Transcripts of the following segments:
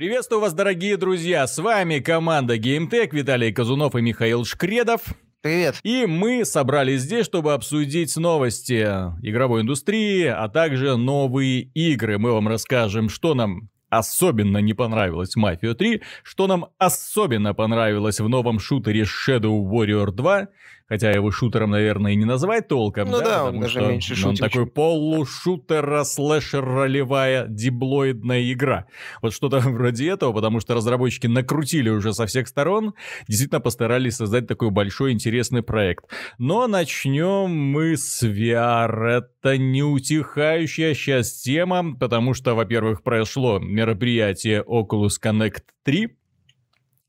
Приветствую вас, дорогие друзья! С вами команда GameTech, Виталий Казунов и Михаил Шкредов. Привет. И мы собрались здесь, чтобы обсудить новости игровой индустрии, а также новые игры. Мы вам расскажем, что нам особенно не понравилось Mafia 3, что нам особенно понравилось в новом шутере Shadow Warrior 2, Хотя его шутером, наверное, и не назвать толком, ну да, да потому он даже что меньше он шутит, такой полушутера слэшер ролевая диблоидная игра. Вот что-то вроде этого, потому что разработчики накрутили уже со всех сторон, действительно постарались создать такой большой интересный проект. Но начнем мы с VR. Это неутихающая сейчас тема, потому что, во-первых, прошло мероприятие Oculus Connect 3,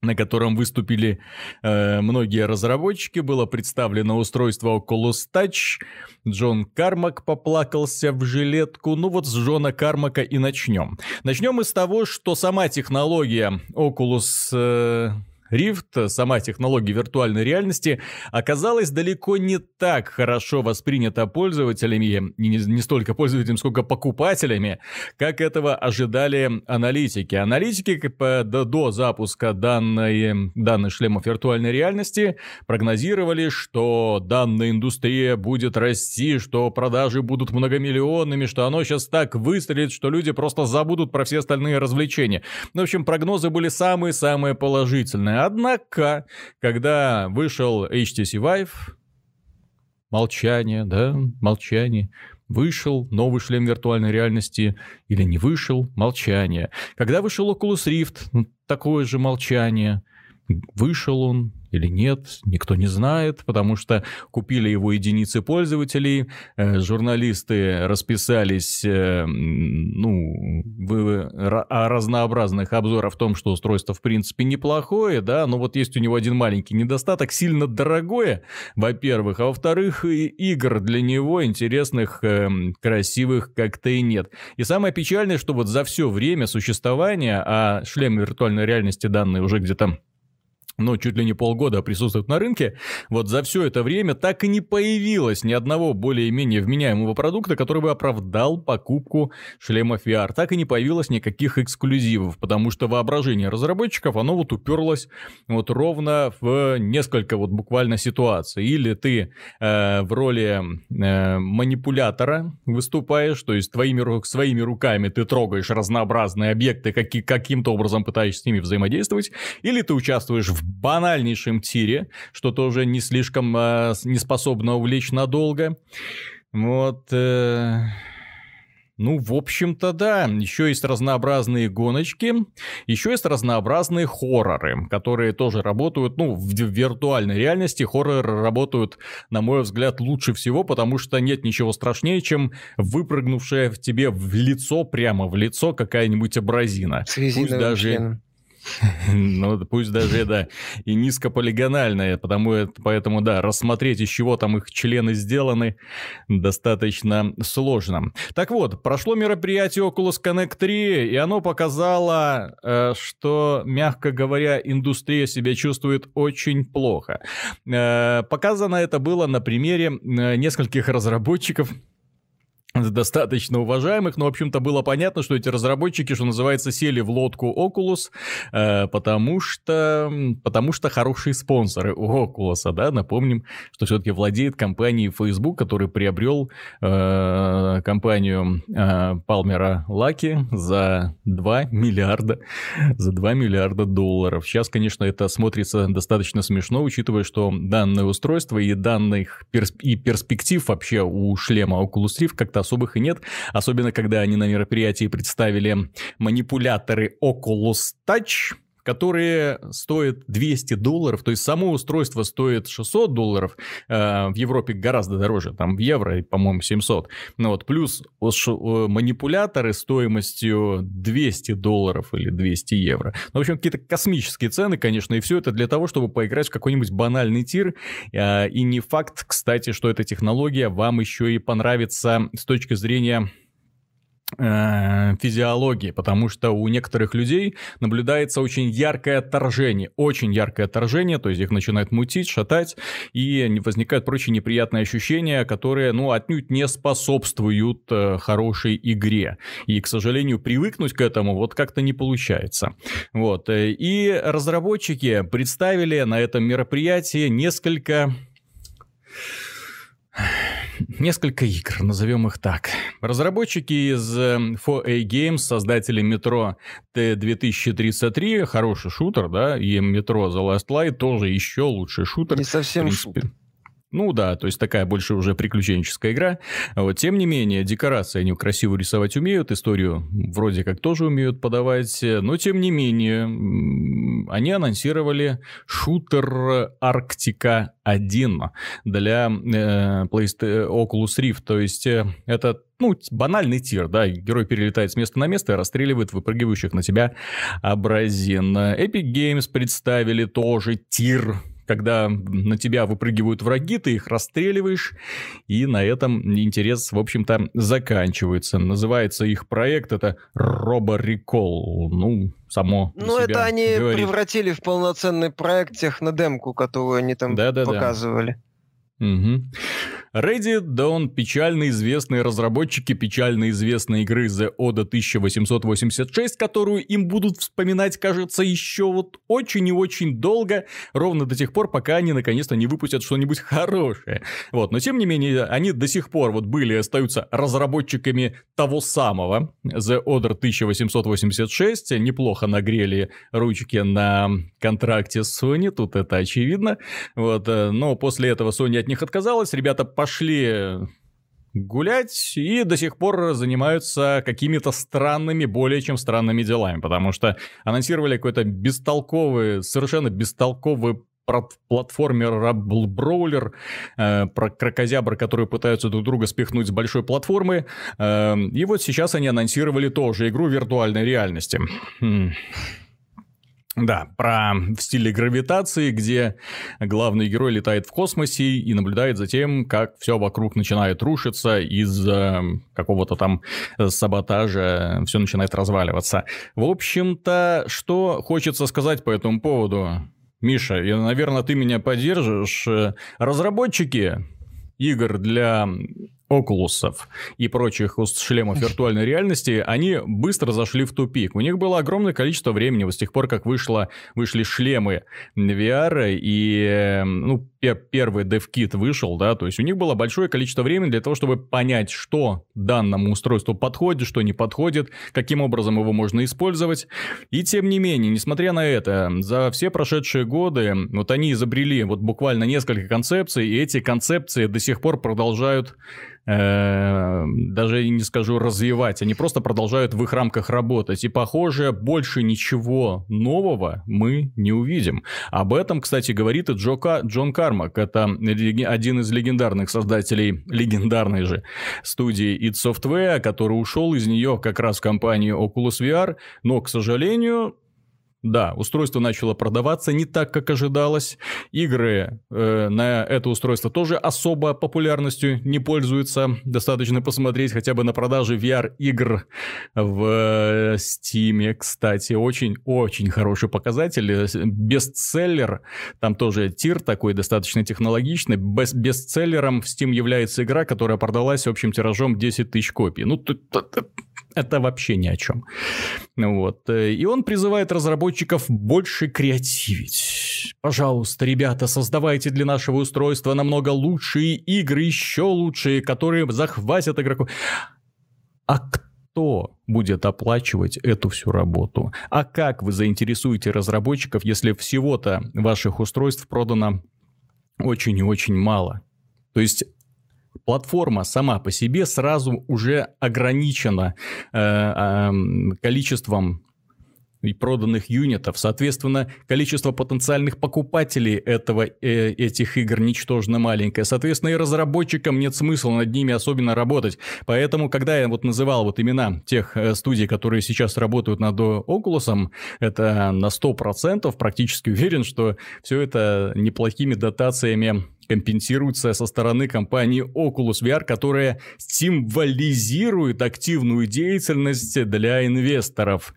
на котором выступили э, многие разработчики, было представлено устройство Oculus Touch, Джон Кармак поплакался в жилетку, ну вот с Джона Кармака и начнем. Начнем мы с того, что сама технология Oculus... э, Rift, сама технология виртуальной реальности, оказалась далеко не так хорошо воспринята пользователями, не, не столько пользователями, сколько покупателями, как этого ожидали аналитики. Аналитики до, запуска данной, данных шлемов виртуальной реальности прогнозировали, что данная индустрия будет расти, что продажи будут многомиллионными, что оно сейчас так выстрелит, что люди просто забудут про все остальные развлечения. В общем, прогнозы были самые-самые положительные. Однако, когда вышел HTC Vive, молчание, да, молчание. Вышел новый шлем виртуальной реальности или не вышел, молчание. Когда вышел Oculus Rift, такое же молчание. Вышел он или нет, никто не знает, потому что купили его единицы пользователей, э, журналисты расписались э, ну, в о разнообразных обзорах в том, что устройство в принципе неплохое, да, но вот есть у него один маленький недостаток, сильно дорогое, во-первых, а во-вторых, игр для него интересных, эм, красивых как-то и нет. И самое печальное, что вот за все время существования, а шлем виртуальной реальности данные уже где-то ну, чуть ли не полгода присутствует на рынке, вот за все это время так и не появилось ни одного более-менее вменяемого продукта, который бы оправдал покупку шлема VR. Так и не появилось никаких эксклюзивов, потому что воображение разработчиков, оно вот уперлось вот ровно в несколько вот буквально ситуаций. Или ты э, в роли э, манипулятора выступаешь, то есть твоими, своими руками ты трогаешь разнообразные объекты, каки- каким-то образом пытаешься с ними взаимодействовать, или ты участвуешь в банальнейшем тире, что тоже не слишком э, не способно увлечь надолго. Вот. э, Ну, в общем-то, да. Еще есть разнообразные гоночки, еще есть разнообразные хорроры, которые тоже работают, ну, в виртуальной реальности хорроры работают, на мой взгляд, лучше всего, потому что нет ничего страшнее, чем выпрыгнувшая в тебе в лицо, прямо в лицо какая-нибудь абразина. Резиновым даже- членом. Ну, пусть даже, да, и низкополигональные, потому, поэтому, да, рассмотреть, из чего там их члены сделаны, достаточно сложно. Так вот, прошло мероприятие Oculus Connect 3, и оно показало, э, что, мягко говоря, индустрия себя чувствует очень плохо. Э, Показано это было на примере э, нескольких разработчиков, достаточно уважаемых, но, в общем-то, было понятно, что эти разработчики, что называется, сели в лодку Oculus, э, потому что, потому что хорошие спонсоры у Oculus, да, напомним, что все-таки владеет компанией Facebook, который приобрел э, компанию э, Палмера Лаки за 2 миллиарда, за 2 миллиарда долларов. Сейчас, конечно, это смотрится достаточно смешно, учитывая, что данное устройство и данных перс- и перспектив вообще у шлема Oculus Rift как-то особых и нет, особенно когда они на мероприятии представили манипуляторы Oculus Touch, которые стоят 200 долларов, то есть само устройство стоит 600 долларов, э, в Европе гораздо дороже, там в евро, по-моему, 700, ну вот, плюс э, манипуляторы стоимостью 200 долларов или 200 евро. Ну, в общем, какие-то космические цены, конечно, и все это для того, чтобы поиграть в какой-нибудь банальный тир, э, и не факт, кстати, что эта технология вам еще и понравится с точки зрения физиологии, потому что у некоторых людей наблюдается очень яркое отторжение, очень яркое отторжение, то есть их начинает мутить, шатать, и возникают прочие неприятные ощущения, которые, ну, отнюдь не способствуют э, хорошей игре. И, к сожалению, привыкнуть к этому вот как-то не получается. Вот. Э, и разработчики представили на этом мероприятии несколько несколько игр, назовем их так. Разработчики из 4A эм, Games, создатели метро T2033, хороший шутер, да, и метро The Last Light тоже еще лучший шутер. Не совсем шутер. Ну да, то есть такая больше уже приключенческая игра. Вот, тем не менее, декорации они красиво рисовать умеют, историю вроде как тоже умеют подавать, но тем не менее, они анонсировали шутер Арктика 1 для э, Oculus Rift, то есть э, это ну, банальный тир, да, герой перелетает с места на место и расстреливает выпрыгивающих на тебя абразин. Epic Games представили тоже тир когда на тебя выпрыгивают враги, ты их расстреливаешь, и на этом интерес, в общем-то, заканчивается. Называется их проект, это Робо-Рекол. Ну, само Ну, это они говорит. превратили в полноценный проект технодемку, которую они там да -да -да. Угу. Reddit, да он печально известные разработчики печально известной игры The Oda 1886, которую им будут вспоминать, кажется, еще вот очень и очень долго, ровно до тех пор, пока они наконец-то не выпустят что-нибудь хорошее. Вот, но тем не менее, они до сих пор вот были и остаются разработчиками того самого The Order 1886, неплохо нагрели ручки на контракте с Sony, тут это очевидно, вот, э, но после этого Sony от них отказалась, ребята пошли гулять и до сих пор занимаются какими-то странными, более чем странными делами, потому что анонсировали какой-то бестолковый, совершенно бестолковый платформер броулер э, про крокозябр, которые пытаются друг друга спихнуть с большой платформы. Э, и вот сейчас они анонсировали тоже игру виртуальной реальности. Хм. Да, про в стиле гравитации, где главный герой летает в космосе и наблюдает за тем, как все вокруг начинает рушиться из-за какого-то там саботажа, все начинает разваливаться. В общем-то, что хочется сказать по этому поводу? Миша, и, наверное, ты меня поддержишь. Разработчики игр для Окулусов и прочих шлемов виртуальной реальности, они быстро зашли в тупик. У них было огромное количество времени вот с тех пор, как вышло, вышли шлемы VR и ну, первый DevKit вышел, да, то есть у них было большое количество времени для того, чтобы понять, что данному устройству подходит, что не подходит, каким образом его можно использовать. И тем не менее, несмотря на это, за все прошедшие годы вот они изобрели вот буквально несколько концепций, и эти концепции до сих пор продолжают э, даже не скажу развивать, они просто продолжают в их рамках работать. И, похоже, больше ничего нового мы не увидим. Об этом, кстати, говорит и Джо Ка- Джон Кармак. Это один из легендарных создателей легендарной же студии id Software, который ушел из нее как раз в компанию Oculus VR, но, к сожалению, да, устройство начало продаваться не так, как ожидалось. Игры э, на это устройство тоже особо популярностью не пользуются. Достаточно посмотреть хотя бы на продажи VR-игр в э, Steam. Кстати, очень-очень хороший показатель. Бестселлер, там тоже тир такой достаточно технологичный. Бест бестселлером в Steam является игра, которая продалась общим тиражом 10 тысяч копий. Ну, тут это вообще ни о чем. Вот. И он призывает разработчиков больше креативить. Пожалуйста, ребята, создавайте для нашего устройства намного лучшие игры, еще лучшие, которые захватят игроков. А кто будет оплачивать эту всю работу? А как вы заинтересуете разработчиков, если всего-то ваших устройств продано очень и очень мало? То есть платформа сама по себе сразу уже ограничена э, э, количеством и проданных юнитов. Соответственно, количество потенциальных покупателей этого, э, этих игр ничтожно маленькое. Соответственно, и разработчикам нет смысла над ними особенно работать. Поэтому, когда я вот называл вот имена тех э, студий, которые сейчас работают над Oculus, это на 100% практически уверен, что все это неплохими дотациями компенсируется со стороны компании Oculus VR, которая символизирует активную деятельность для инвесторов.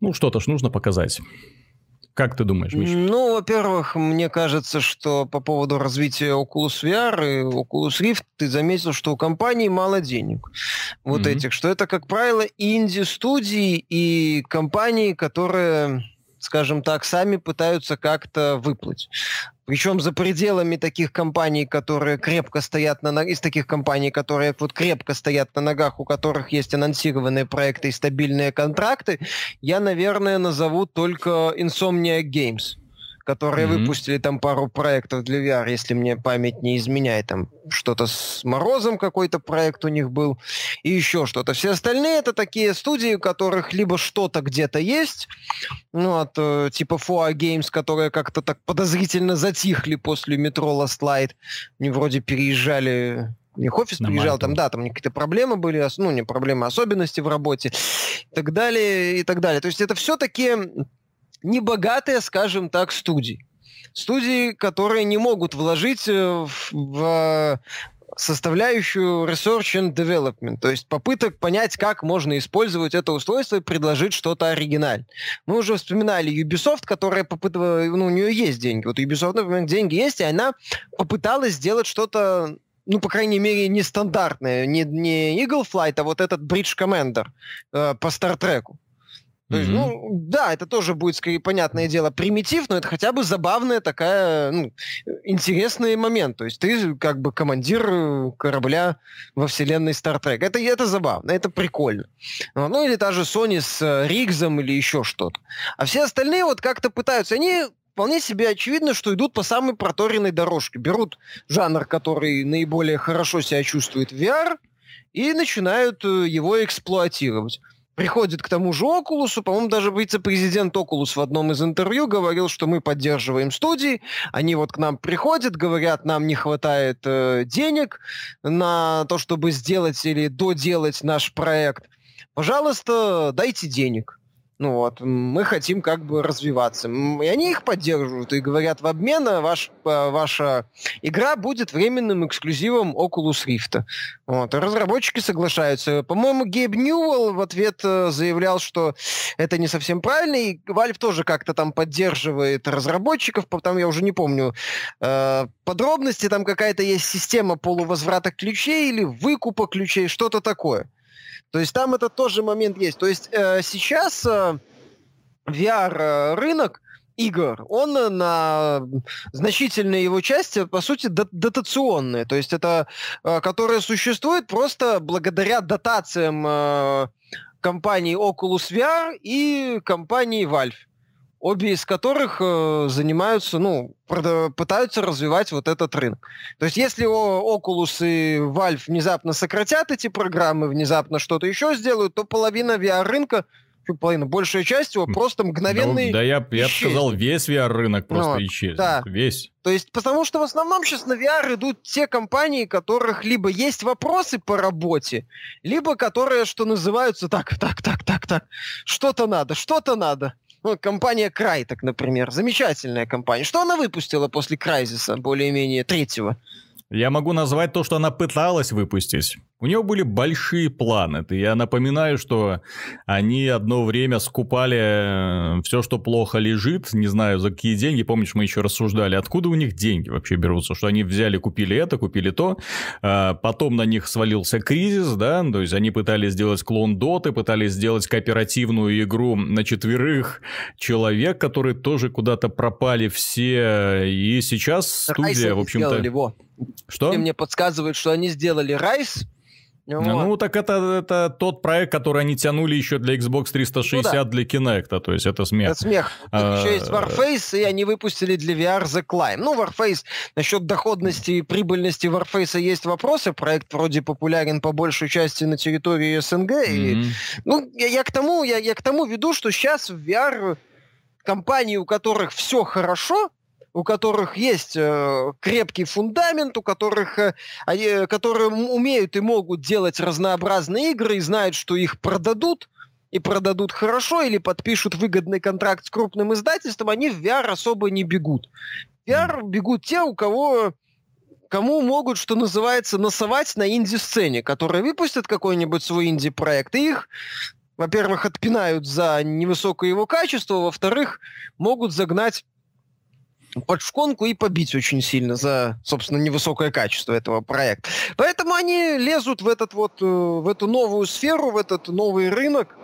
Ну, что-то ж нужно показать. Как ты думаешь, Миша? Ну, во-первых, мне кажется, что по поводу развития Oculus VR и Oculus Rift ты заметил, что у компании мало денег. Вот mm-hmm. этих, что это, как правило, инди-студии и компании, которые скажем так, сами пытаются как-то выплыть. Причем за пределами таких компаний, которые крепко стоят на ногах, из таких компаний, которые вот крепко стоят на ногах, у которых есть анонсированные проекты и стабильные контракты, я, наверное, назову только Insomnia Games которые mm-hmm. выпустили там пару проектов для VR, если мне память не изменяет. Там что-то с Морозом какой-то проект у них был, и еще что-то. Все остальные это такие студии, у которых либо что-то где-то есть, ну, от э, типа Foa Games, которые как-то так подозрительно затихли после метро Last Light. Они вроде переезжали у них офис приезжал, там, да, там какие-то проблемы были, ну, не проблемы, особенности в работе и так далее, и так далее. То есть это все-таки небогатые, скажем так, студии. Студии, которые не могут вложить э, в составляющую research and development, то есть попыток понять, как можно использовать это устройство и предложить что-то оригинальное. Мы уже вспоминали Ubisoft, которая попытала, ну, у нее есть деньги. Вот Ubisoft, например, деньги есть, и она попыталась сделать что-то ну, по крайней мере, нестандартное. Не, не Eagle Flight, а вот этот Bridge Commander э, по Стартреку. То есть, ну, да, это тоже будет, скорее, понятное дело, примитив, но это хотя бы забавная такая, ну, интересный момент. То есть ты как бы командир э, корабля во вселенной Star Trek. Это, это забавно, это прикольно. Ну, или та же Sony с э, Ригзом или еще что-то. А все остальные вот как-то пытаются, они вполне себе очевидно, что идут по самой проторенной дорожке. Берут жанр, который наиболее хорошо себя чувствует в VR, и начинают э, его эксплуатировать приходит к тому же Окулусу, по-моему, даже вице-президент Окулус в одном из интервью говорил, что мы поддерживаем студии, они вот к нам приходят, говорят, нам не хватает э, денег на то, чтобы сделать или доделать наш проект. Пожалуйста, дайте денег. Ну вот, мы хотим как бы развиваться. И они их поддерживают и говорят, в обмен ваш, ваша игра будет временным эксклюзивом Oculus Rift. Вот, разработчики соглашаются. По-моему, Гейб Ньюэлл в ответ э, заявлял, что это не совсем правильно, и Valve тоже как-то там поддерживает разработчиков, там я уже не помню э, подробности, там какая-то есть система полувозврата ключей или выкупа ключей, что-то такое. То есть там это тоже момент есть. То есть э, сейчас э, VR-рынок игр, он на значительной его части, по сути, дотационные. То есть это, э, которые существуют просто благодаря дотациям э, компании Oculus VR и компании Valve обе из которых э, занимаются, ну, пытаются развивать вот этот рынок. То есть если Oculus и Valve внезапно сократят эти программы, внезапно что-то еще сделают, то половина VR-рынка половина, большая часть его просто мгновенный Да, да я, я бы сказал, весь VR-рынок просто ну, исчез. Да. Весь. То есть, потому что в основном сейчас на VR идут те компании, которых либо есть вопросы по работе, либо которые, что называются, так, так, так, так, так, что-то надо, что-то надо. Ну, компания Crytek, например, замечательная компания. Что она выпустила после Крайзиса, более-менее третьего? Я могу назвать то, что она пыталась выпустить. У него были большие планы. Я напоминаю, что они одно время скупали э, все, что плохо лежит, не знаю за какие деньги. Помнишь, мы еще рассуждали, откуда у них деньги вообще берутся, что они взяли, купили это, купили то. А потом на них свалился кризис, да, то есть они пытались сделать клон Доты, пытались сделать кооперативную игру на четверых человек, которые тоже куда-то пропали все. И сейчас студия, в общем-то... Что? И мне подсказывают, что они сделали Райс, вот. Ну, так это, это тот проект, который они тянули еще для Xbox 360 ну, да. для Kinect, то есть это смех. Это смех. А, еще есть Warface, и они выпустили для VR The Climb. Ну, Warface, насчет доходности и прибыльности Warface есть вопросы. Проект вроде популярен по большей части на территории СНГ. Mm-hmm. И, ну, я, я, к тому, я, я к тому веду, что сейчас в VR компании, у которых все хорошо, у которых есть э, крепкий фундамент, у которых, э, они, которые умеют и могут делать разнообразные игры и знают, что их продадут, и продадут хорошо, или подпишут выгодный контракт с крупным издательством, они в VR особо не бегут. В VR бегут те, у кого кому могут, что называется, насовать на инди-сцене, которые выпустят какой-нибудь свой инди-проект, и их во-первых, отпинают за невысокое его качество, во-вторых, могут загнать под шконку и побить очень сильно за, собственно, невысокое качество этого проекта. Поэтому они лезут в, этот вот, э, в эту новую сферу, в этот новый рынок,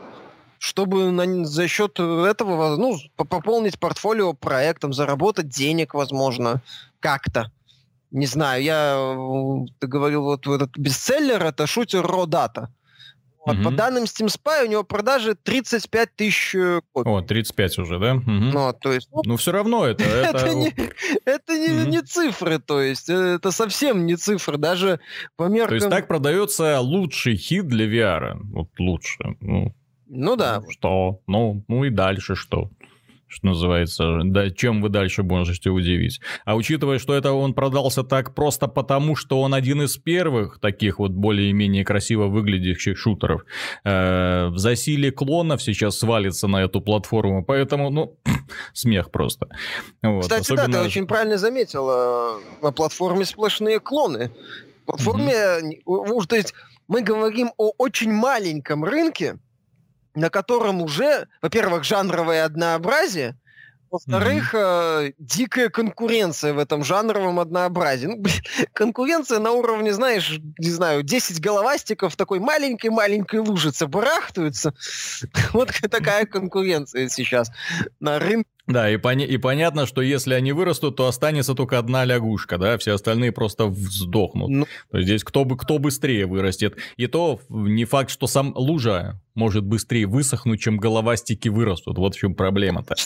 чтобы на, за счет этого ну, пополнить портфолио проектом, заработать денег, возможно, как-то. Не знаю, я э, ты говорил, вот этот бестселлер это шутер Родата. Вот, По данным Steam Spy у него продажи 35 тысяч э, копий. О, 35 уже, да? Угу. Ну, то есть... Ну, ну все равно это... Это, не, это не, угу. не цифры, то есть это совсем не цифры, даже по меркам... То есть так продается лучший хит для VR, вот лучше. Ну, ну да. Что? Ну, ну и дальше что? Что называется, да, чем вы дальше можете удивить. А учитывая, что это он продался так просто потому, что он один из первых таких вот более-менее красиво выглядящих шутеров, э, в засилие клонов сейчас свалится на эту платформу, поэтому, ну, смех просто. Вот. Кстати, Особенно... да, ты очень правильно заметил, э, на платформе сплошные клоны. В платформе, mm-hmm. то есть мы говорим о очень маленьком рынке, на котором уже, во-первых, жанровое однообразие, во-вторых, mm-hmm. э, дикая конкуренция в этом жанровом однообразии. Ну, блин, конкуренция на уровне, знаешь, не знаю, 10 головастиков такой маленькой-маленькой лужицы барахтаются. вот такая конкуренция сейчас на рынке. Да, и, пони- и понятно, что если они вырастут, то останется только одна лягушка, да, все остальные просто сдохнут. Ну... То есть здесь кто, бы, кто быстрее вырастет. И то не факт, что сам лужа может быстрее высохнуть, чем головастики вырастут. Вот в чем проблема-то.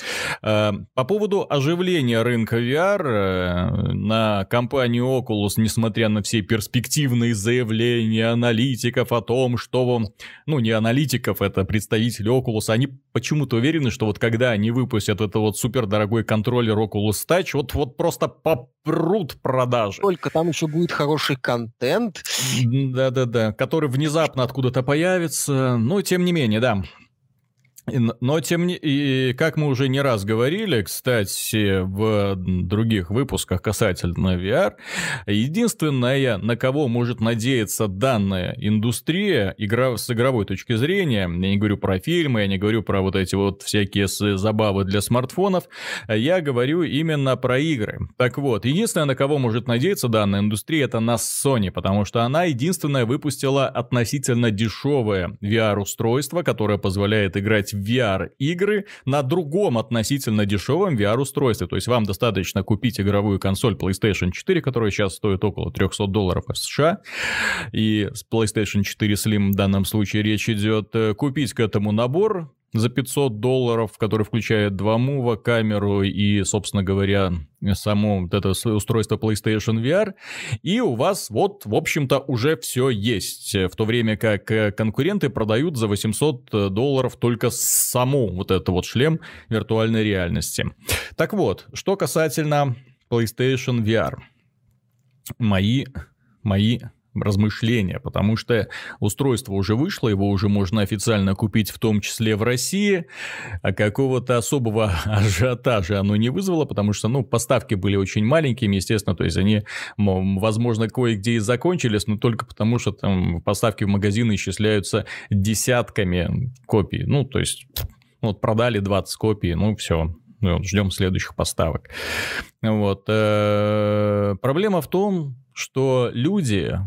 Э, по поводу оживления рынка VR, э, на компанию Oculus, несмотря на все перспективные заявления аналитиков о том, что. Ну, не аналитиков, это представители Oculus, они почему-то уверены, что вот когда они выпустят это вот супер дорогой контроллер Oculus Touch, вот, вот просто попрут продажи. Только там еще будет хороший контент. Да-да-да, который внезапно откуда-то появится. Но тем не менее, да. Но тем не... И как мы уже не раз говорили, кстати, в других выпусках касательно VR, единственное, на кого может надеяться данная индустрия игра... с игровой точки зрения, я не говорю про фильмы, я не говорю про вот эти вот всякие забавы для смартфонов, я говорю именно про игры. Так вот, единственное, на кого может надеяться данная индустрия, это на Sony, потому что она единственная выпустила относительно дешевое VR-устройство, которое позволяет играть VR-игры на другом относительно дешевом VR-устройстве. То есть вам достаточно купить игровую консоль PlayStation 4, которая сейчас стоит около 300 долларов в США, и с PlayStation 4 Slim в данном случае речь идет, э, купить к этому набор за 500 долларов, который включает два мува, камеру и, собственно говоря, само вот это устройство PlayStation VR, и у вас вот, в общем-то, уже все есть, в то время как э, конкуренты продают за 800 долларов только саму вот это вот шлем виртуальной реальности. Так вот, что касательно PlayStation VR. Мои, мои размышления, потому что устройство уже вышло, его уже можно официально купить в том числе в России, а какого-то особого ажиотажа оно не вызвало, потому что, ну, поставки были очень маленькими, естественно, то есть они, возможно, кое-где и закончились, но только потому, что там поставки в магазины исчисляются десятками копий, ну, то есть вот продали 20 копий, ну, все, ну, ждем следующих поставок. Вот. Э, проблема в том, что люди,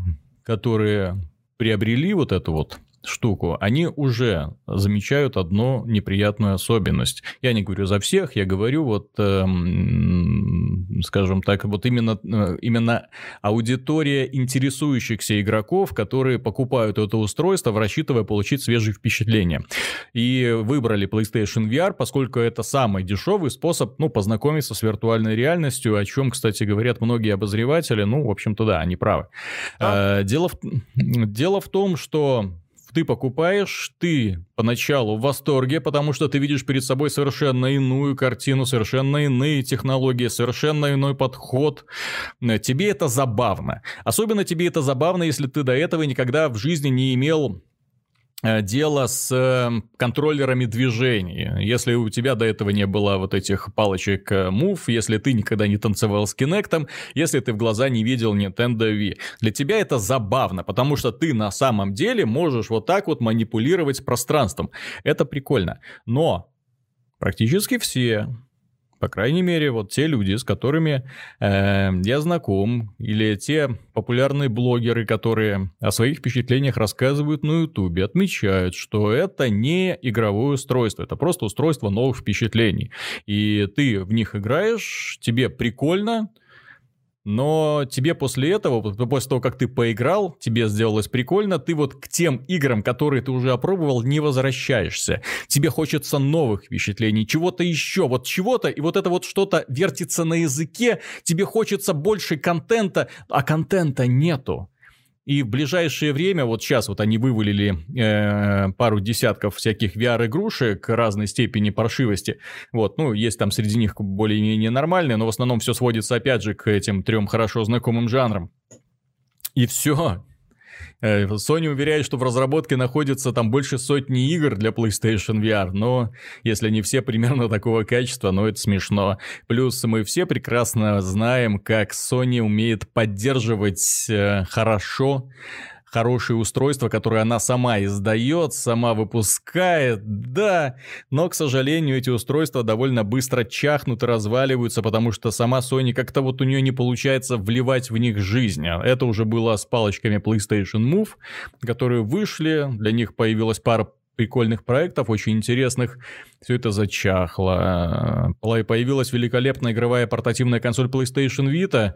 которые приобрели вот эту вот штуку, они уже замечают одну неприятную особенность. Я не говорю за всех, я говорю вот, эм, скажем так, вот именно, э, именно аудитория интересующихся игроков, которые покупают это устройство, рассчитывая получить свежие впечатления. И выбрали PlayStation VR, поскольку это самый дешевый способ, ну, познакомиться с виртуальной реальностью, о чем, кстати, говорят многие обозреватели, ну, в общем-то, да, они правы. А? Э, дело, в, дело в том, что ты покупаешь, ты поначалу в восторге, потому что ты видишь перед собой совершенно иную картину, совершенно иные технологии, совершенно иной подход. Тебе это забавно. Особенно тебе это забавно, если ты до этого никогда в жизни не имел Э, дело с эм, контроллерами движений. Если у тебя до этого не было вот этих палочек э, Move, если ты никогда не танцевал с Kinect, если ты в глаза не видел Nintendo Wii, для тебя это забавно, потому что ты на самом деле можешь вот так вот манипулировать пространством. Это прикольно. Но практически все по крайней мере, вот те люди, с которыми э, я знаком, или те популярные блогеры, которые о своих впечатлениях рассказывают на Ютубе, отмечают, что это не игровое устройство, это просто устройство новых впечатлений. И ты в них играешь, тебе прикольно, но тебе после этого, после того, как ты поиграл, тебе сделалось прикольно, ты вот к тем играм, которые ты уже опробовал, не возвращаешься. Тебе хочется новых впечатлений, чего-то еще, вот чего-то, и вот это вот что-то вертится на языке, тебе хочется больше контента, а контента нету. И в ближайшее время, вот сейчас вот они вывалили э, пару десятков всяких VR-игрушек разной степени паршивости. Вот, ну, есть там среди них более-менее нормальные, но в основном все сводится опять же к этим трем хорошо знакомым жанрам. И все. Э, Sony уверяет, что в разработке находится там больше сотни игр для PlayStation VR, но если не все примерно такого качества, ну это смешно. Плюс мы все прекрасно знаем, как Sony умеет поддерживать э, хорошо хорошее устройство, которое она сама издает, сама выпускает, да, но, к сожалению, эти устройства довольно быстро чахнут и разваливаются, потому что сама Sony как-то вот у нее не получается вливать в них жизнь. Это уже было с палочками PlayStation Move, которые вышли, для них появилась пара прикольных проектов, очень интересных. Все это зачахло. Появилась великолепная игровая портативная консоль PlayStation Vita,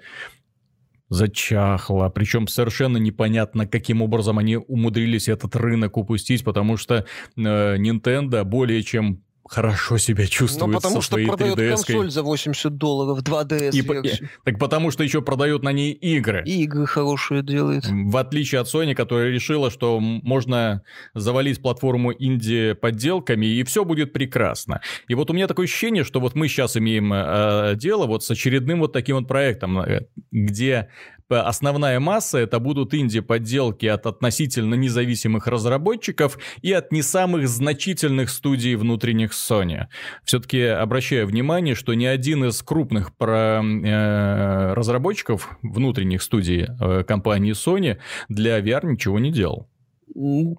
зачахло. Причем совершенно непонятно, каким образом они умудрились этот рынок упустить, потому что э, Nintendo более чем хорошо себя чувствует Ну, потому со что продает консоль за 80 долларов, 2DS и, и, Так потому что еще продают на ней игры. И игры хорошие делает. В отличие от Sony, которая решила, что можно завалить платформу инди-подделками, и все будет прекрасно. И вот у меня такое ощущение, что вот мы сейчас имеем э, дело вот с очередным вот таким вот проектом, э, где основная масса это будут инди-подделки от относительно независимых разработчиков и от не самых значительных студий внутренних Sony. Все-таки обращаю внимание, что ни один из крупных про, э, разработчиков внутренних студий э, компании Sony для VR ничего не делал.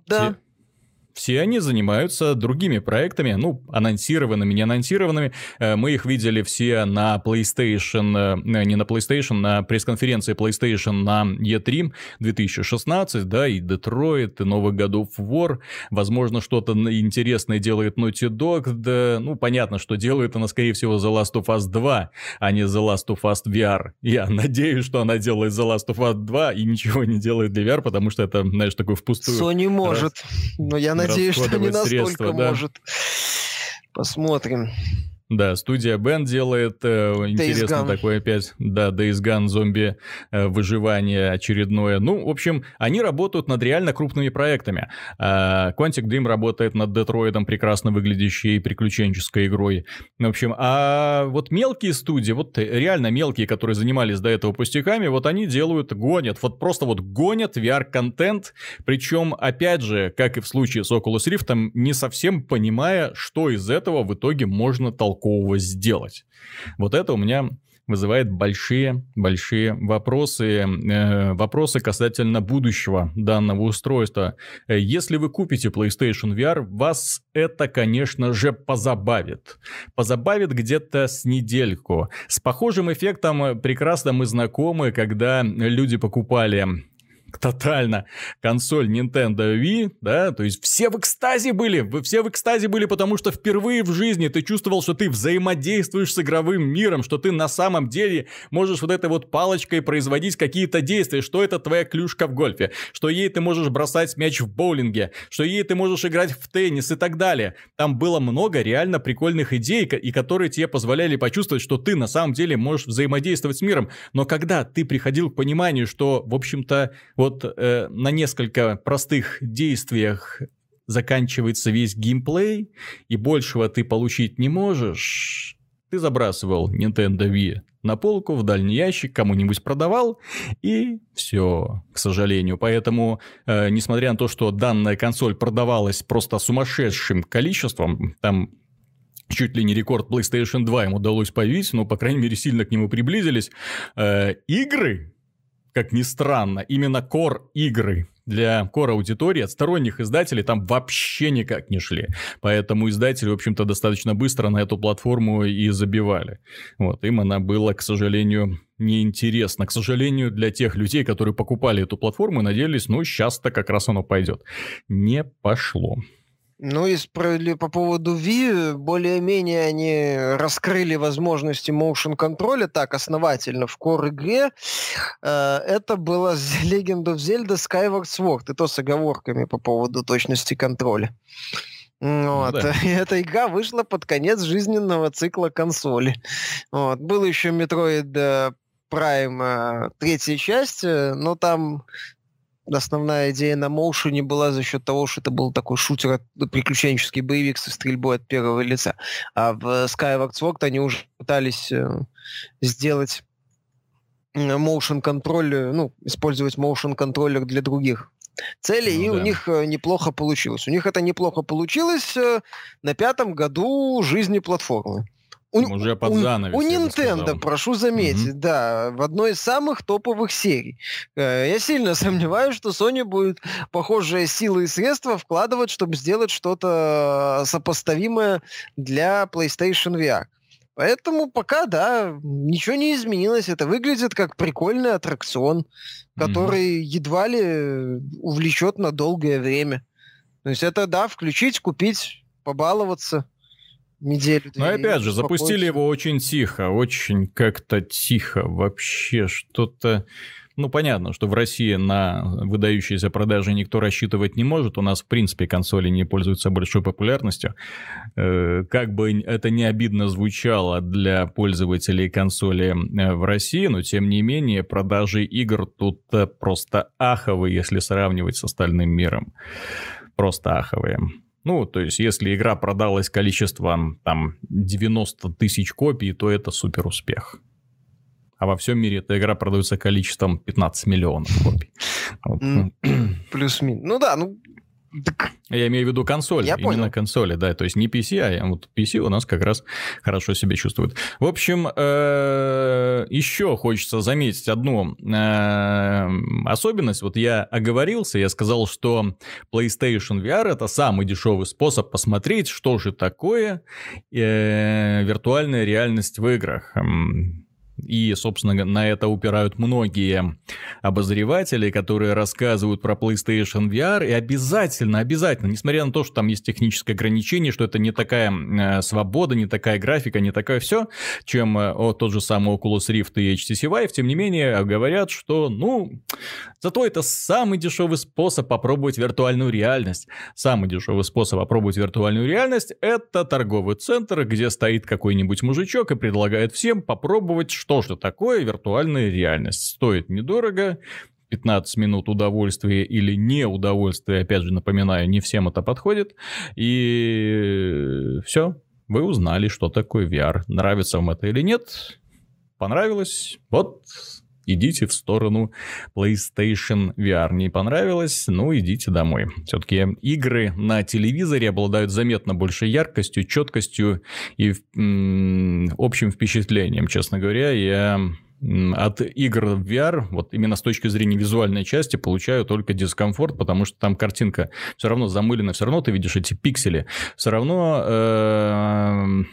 Да. Все они занимаются другими проектами, ну, анонсированными, не анонсированными. Э, мы их видели все на PlayStation, э, не на PlayStation, на пресс-конференции PlayStation на E3 2016, да, и Detroit, и Новый годов War. Возможно, что-то интересное делает Naughty Dog, да, ну, понятно, что делает она, скорее всего, The Last of Us 2, а не The Last of Us VR. Я надеюсь, что она делает The Last of Us 2 и ничего не делает для VR, потому что это, знаешь, такой впустую. Sony может, но я надеюсь, надеюсь, что не настолько средства, да. может. Посмотрим. Да, студия Band делает э, интересно такое опять, да, Days Gone, зомби э, выживание очередное. Ну, в общем, они работают над реально крупными проектами. Э, Quantic Dream работает над Детроидом, прекрасно выглядящей приключенческой игрой. В общем, а вот мелкие студии, вот реально мелкие, которые занимались до этого пустяками, вот они делают, гонят, вот просто вот гонят VR-контент, причем, опять же, как и в случае с Oculus Rift, не совсем понимая, что из этого в итоге можно толковать толкового сделать? Вот это у меня вызывает большие-большие вопросы. Э, вопросы касательно будущего данного устройства. Если вы купите PlayStation VR, вас это, конечно же, позабавит. Позабавит где-то с недельку. С похожим эффектом прекрасно мы знакомы, когда люди покупали тотально консоль Nintendo Wii, да, то есть все в экстазе были, вы все в экстазе были, потому что впервые в жизни ты чувствовал, что ты взаимодействуешь с игровым миром, что ты на самом деле можешь вот этой вот палочкой производить какие-то действия, что это твоя клюшка в гольфе, что ей ты можешь бросать мяч в боулинге, что ей ты можешь играть в теннис и так далее. Там было много реально прикольных идей, и которые тебе позволяли почувствовать, что ты на самом деле можешь взаимодействовать с миром. Но когда ты приходил к пониманию, что, в общем-то, вот э, на несколько простых действиях заканчивается весь геймплей, и большего ты получить не можешь, Ты забрасывал Nintendo Wii на полку, в дальний ящик, кому-нибудь продавал, и все, к сожалению. Поэтому, э, несмотря на то, что данная консоль продавалась просто сумасшедшим количеством, там чуть ли не рекорд PlayStation 2 им удалось появить, но, по крайней мере, сильно к нему приблизились. Э, игры, как ни странно, именно core игры для core аудитории от сторонних издателей там вообще никак не шли. Поэтому издатели, в общем-то, достаточно быстро на эту платформу и забивали. Вот, им она была, к сожалению, неинтересна. К сожалению, для тех людей, которые покупали эту платформу и надеялись, ну, сейчас-то как раз оно пойдет. Не пошло. Ну и по поводу Wii, более-менее они раскрыли возможности motion контроля так основательно в core игре. Э, это было Legend of Zelda Skyward Sword, и то с оговорками по поводу точности контроля. Вот. Да. И эта игра вышла под конец жизненного цикла консоли. Вот. Был еще Metroid э, Prime э, третья часть, но там основная идея на моушене была за счет того, что это был такой шутер, приключенческий боевик со стрельбой от первого лица. А в Skyward Sword они уже пытались э, сделать motion контроль, э, ну, использовать motion контроллер для других целей, ну, и да. у них э, неплохо получилось. У них это неплохо получилось на пятом году жизни платформы. У, уже под занавес, у, Nintendo, прошу заметить, угу. да, в одной из самых топовых серий. Э, я сильно сомневаюсь, что Sony будет похожие силы и средства вкладывать, чтобы сделать что-то сопоставимое для PlayStation VR. Поэтому пока, да, ничего не изменилось. Это выглядит как прикольный аттракцион, который mm едва ли увлечет на долгое время. То есть это, да, включить, купить, побаловаться – неделю. Но опять же, запустили его очень тихо, очень как-то тихо. Вообще что-то... Ну, понятно, что в России на выдающиеся продажи никто рассчитывать не может. У нас, в принципе, консоли не пользуются большой популярностью. Э, как бы это не обидно звучало для пользователей консоли э, в России, но, тем не менее, продажи игр тут э, просто аховые, если сравнивать с остальным миром. Просто аховые. Ну, то есть, если игра продалась количеством там 90 тысяч копий, то это супер успех. А во всем мире эта игра продается количеством 15 миллионов копий. Плюс-минус. Ну да, ну. Я имею в виду консоли, Я именно понял. консоли, да, то есть не PC, а вот PC у нас как раз хорошо себя чувствует. В общем, э, еще хочется заметить одну э, особенность. Вот я оговорился, я сказал, что PlayStation VR это самый дешевый способ посмотреть, что же такое э, виртуальная реальность в играх. И, собственно, на это упирают многие обозреватели, которые рассказывают про PlayStation VR. И обязательно, обязательно, несмотря на то, что там есть техническое ограничение, что это не такая э, свобода, не такая графика, не такое все, чем э, о, тот же самый Oculus Rift и HTC Vive, тем не менее, говорят, что, ну, зато это самый дешевый способ попробовать виртуальную реальность. Самый дешевый способ попробовать виртуальную реальность – это торговый центр, где стоит какой-нибудь мужичок и предлагает всем попробовать что же такое виртуальная реальность. Стоит недорого, 15 минут удовольствия или неудовольствия, опять же, напоминаю, не всем это подходит. И все, вы узнали, что такое VR. Нравится вам это или нет? Понравилось? Вот идите в сторону PlayStation VR. Не понравилось? Ну, идите домой. Все-таки игры на телевизоре обладают заметно большей яркостью, четкостью и м- общим впечатлением. Честно говоря, я от игр в VR, вот именно с точки зрения визуальной части, получаю только дискомфорт, потому что там картинка все равно замылена, все равно ты видишь эти пиксели, все равно э,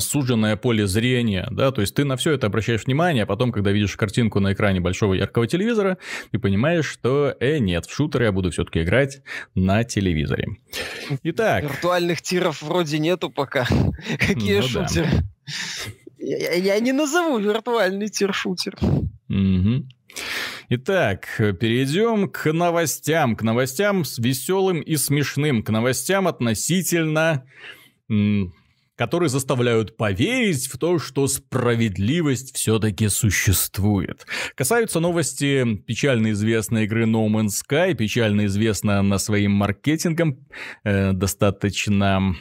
суженное поле зрения, да, то есть ты на все это обращаешь внимание, а потом, когда видишь картинку на экране большого яркого телевизора, ты понимаешь, что, э, нет, в шутеры я буду все-таки играть на телевизоре. Итак. Виртуальных тиров вроде нету пока. Какие ну, шутеры? Да. Я, я не назову виртуальный тир-шутер. Угу. Итак, перейдем к новостям. К новостям с веселым и смешным. К новостям относительно которые заставляют поверить в то, что справедливость все-таки существует. Касаются новости печально известной игры No Man's Sky, печально известна она своим маркетингом, э, достаточно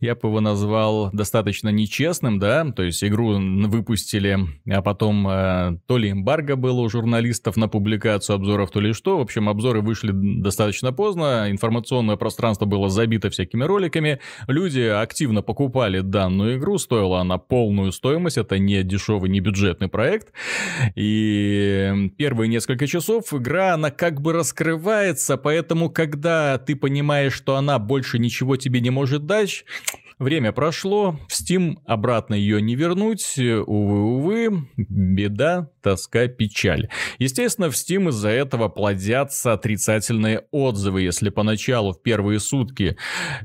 я бы его назвал достаточно нечестным, да, то есть игру выпустили, а потом э, то ли эмбарго было у журналистов на публикацию обзоров, то ли что, в общем, обзоры вышли достаточно поздно, информационное пространство было забито всякими роликами, люди активно покупали данную игру, стоила она полную стоимость, это не дешевый, не бюджетный проект, и первые несколько часов игра, она как бы раскрывается, поэтому, когда ты понимаешь, что она больше ничего тебе не может дать, Время прошло, в Steam обратно ее не вернуть, увы, увы, беда, тоска, печаль. Естественно, в Steam из-за этого плодятся отрицательные отзывы, если поначалу в первые сутки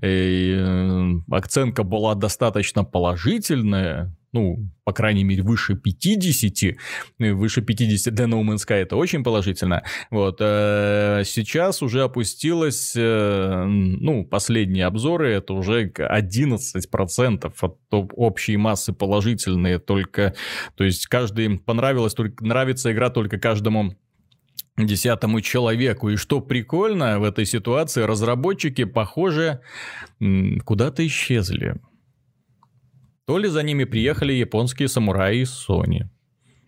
э, оценка была достаточно положительная, ну, по крайней мере, выше 50, э, выше 50 для No Man's Sky это очень положительно. Вот, э, сейчас уже опустилось, э, ну, последние обзоры, это уже 11% от общей массы положительные только, то есть каждый понравилось, только нравится игра только каждому десятому человеку. И что прикольно в этой ситуации, разработчики, похоже, куда-то исчезли. То ли за ними приехали японские самураи из Sony,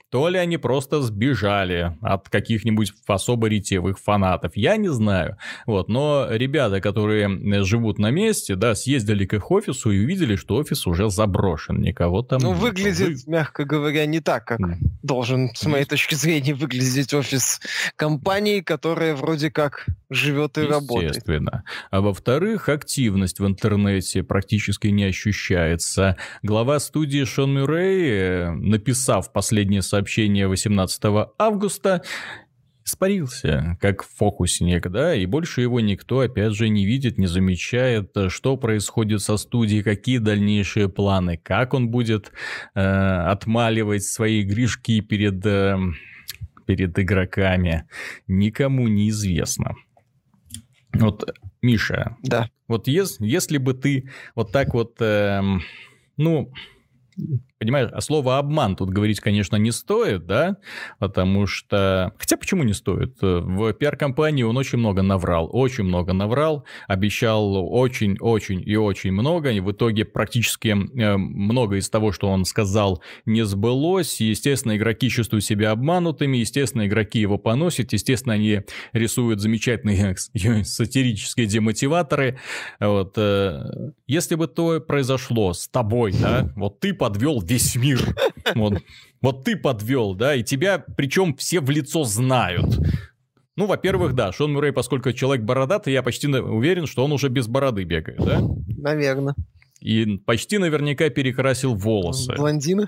то ли они просто сбежали от каких-нибудь особо ретевых фанатов, я не знаю. Вот, но ребята, которые живут на месте, да, съездили к их офису и увидели, что офис уже заброшен, никого там Ну, выглядит, Вы... мягко говоря, не так, как mm. должен, с моей точки зрения, выглядеть офис компании, которая вроде как живет и работает. Естественно. А во-вторых, активность в интернете практически не ощущается. Глава студии Шон Мюррей, э, написав последнее сообщение 18 августа, испарился, как фокусник, да, и больше его никто, опять же, не видит, не замечает, что происходит со студией, какие дальнейшие планы, как он будет э, отмаливать свои гришки перед, э, перед игроками, никому не известно. Вот, Миша, да. вот ес, если бы ты вот так вот, э, ну, Понимаешь, а слово обман тут говорить, конечно, не стоит, да, потому что... Хотя почему не стоит? В пиар-компании он очень много наврал, очень много наврал, обещал очень-очень и очень много, и в итоге практически э, много из того, что он сказал, не сбылось. Естественно, игроки чувствуют себя обманутыми, естественно, игроки его поносят, естественно, они рисуют замечательные сатирические демотиваторы. Вот. Э, если бы то произошло с тобой, да, вот ты подвел весь мир. Вот, вот ты подвел, да, и тебя, причем все в лицо знают. Ну, во-первых, да, Шон Муррей, поскольку человек бородатый, я почти уверен, что он уже без бороды бегает, да? Наверное. И почти наверняка перекрасил волосы. Блондины?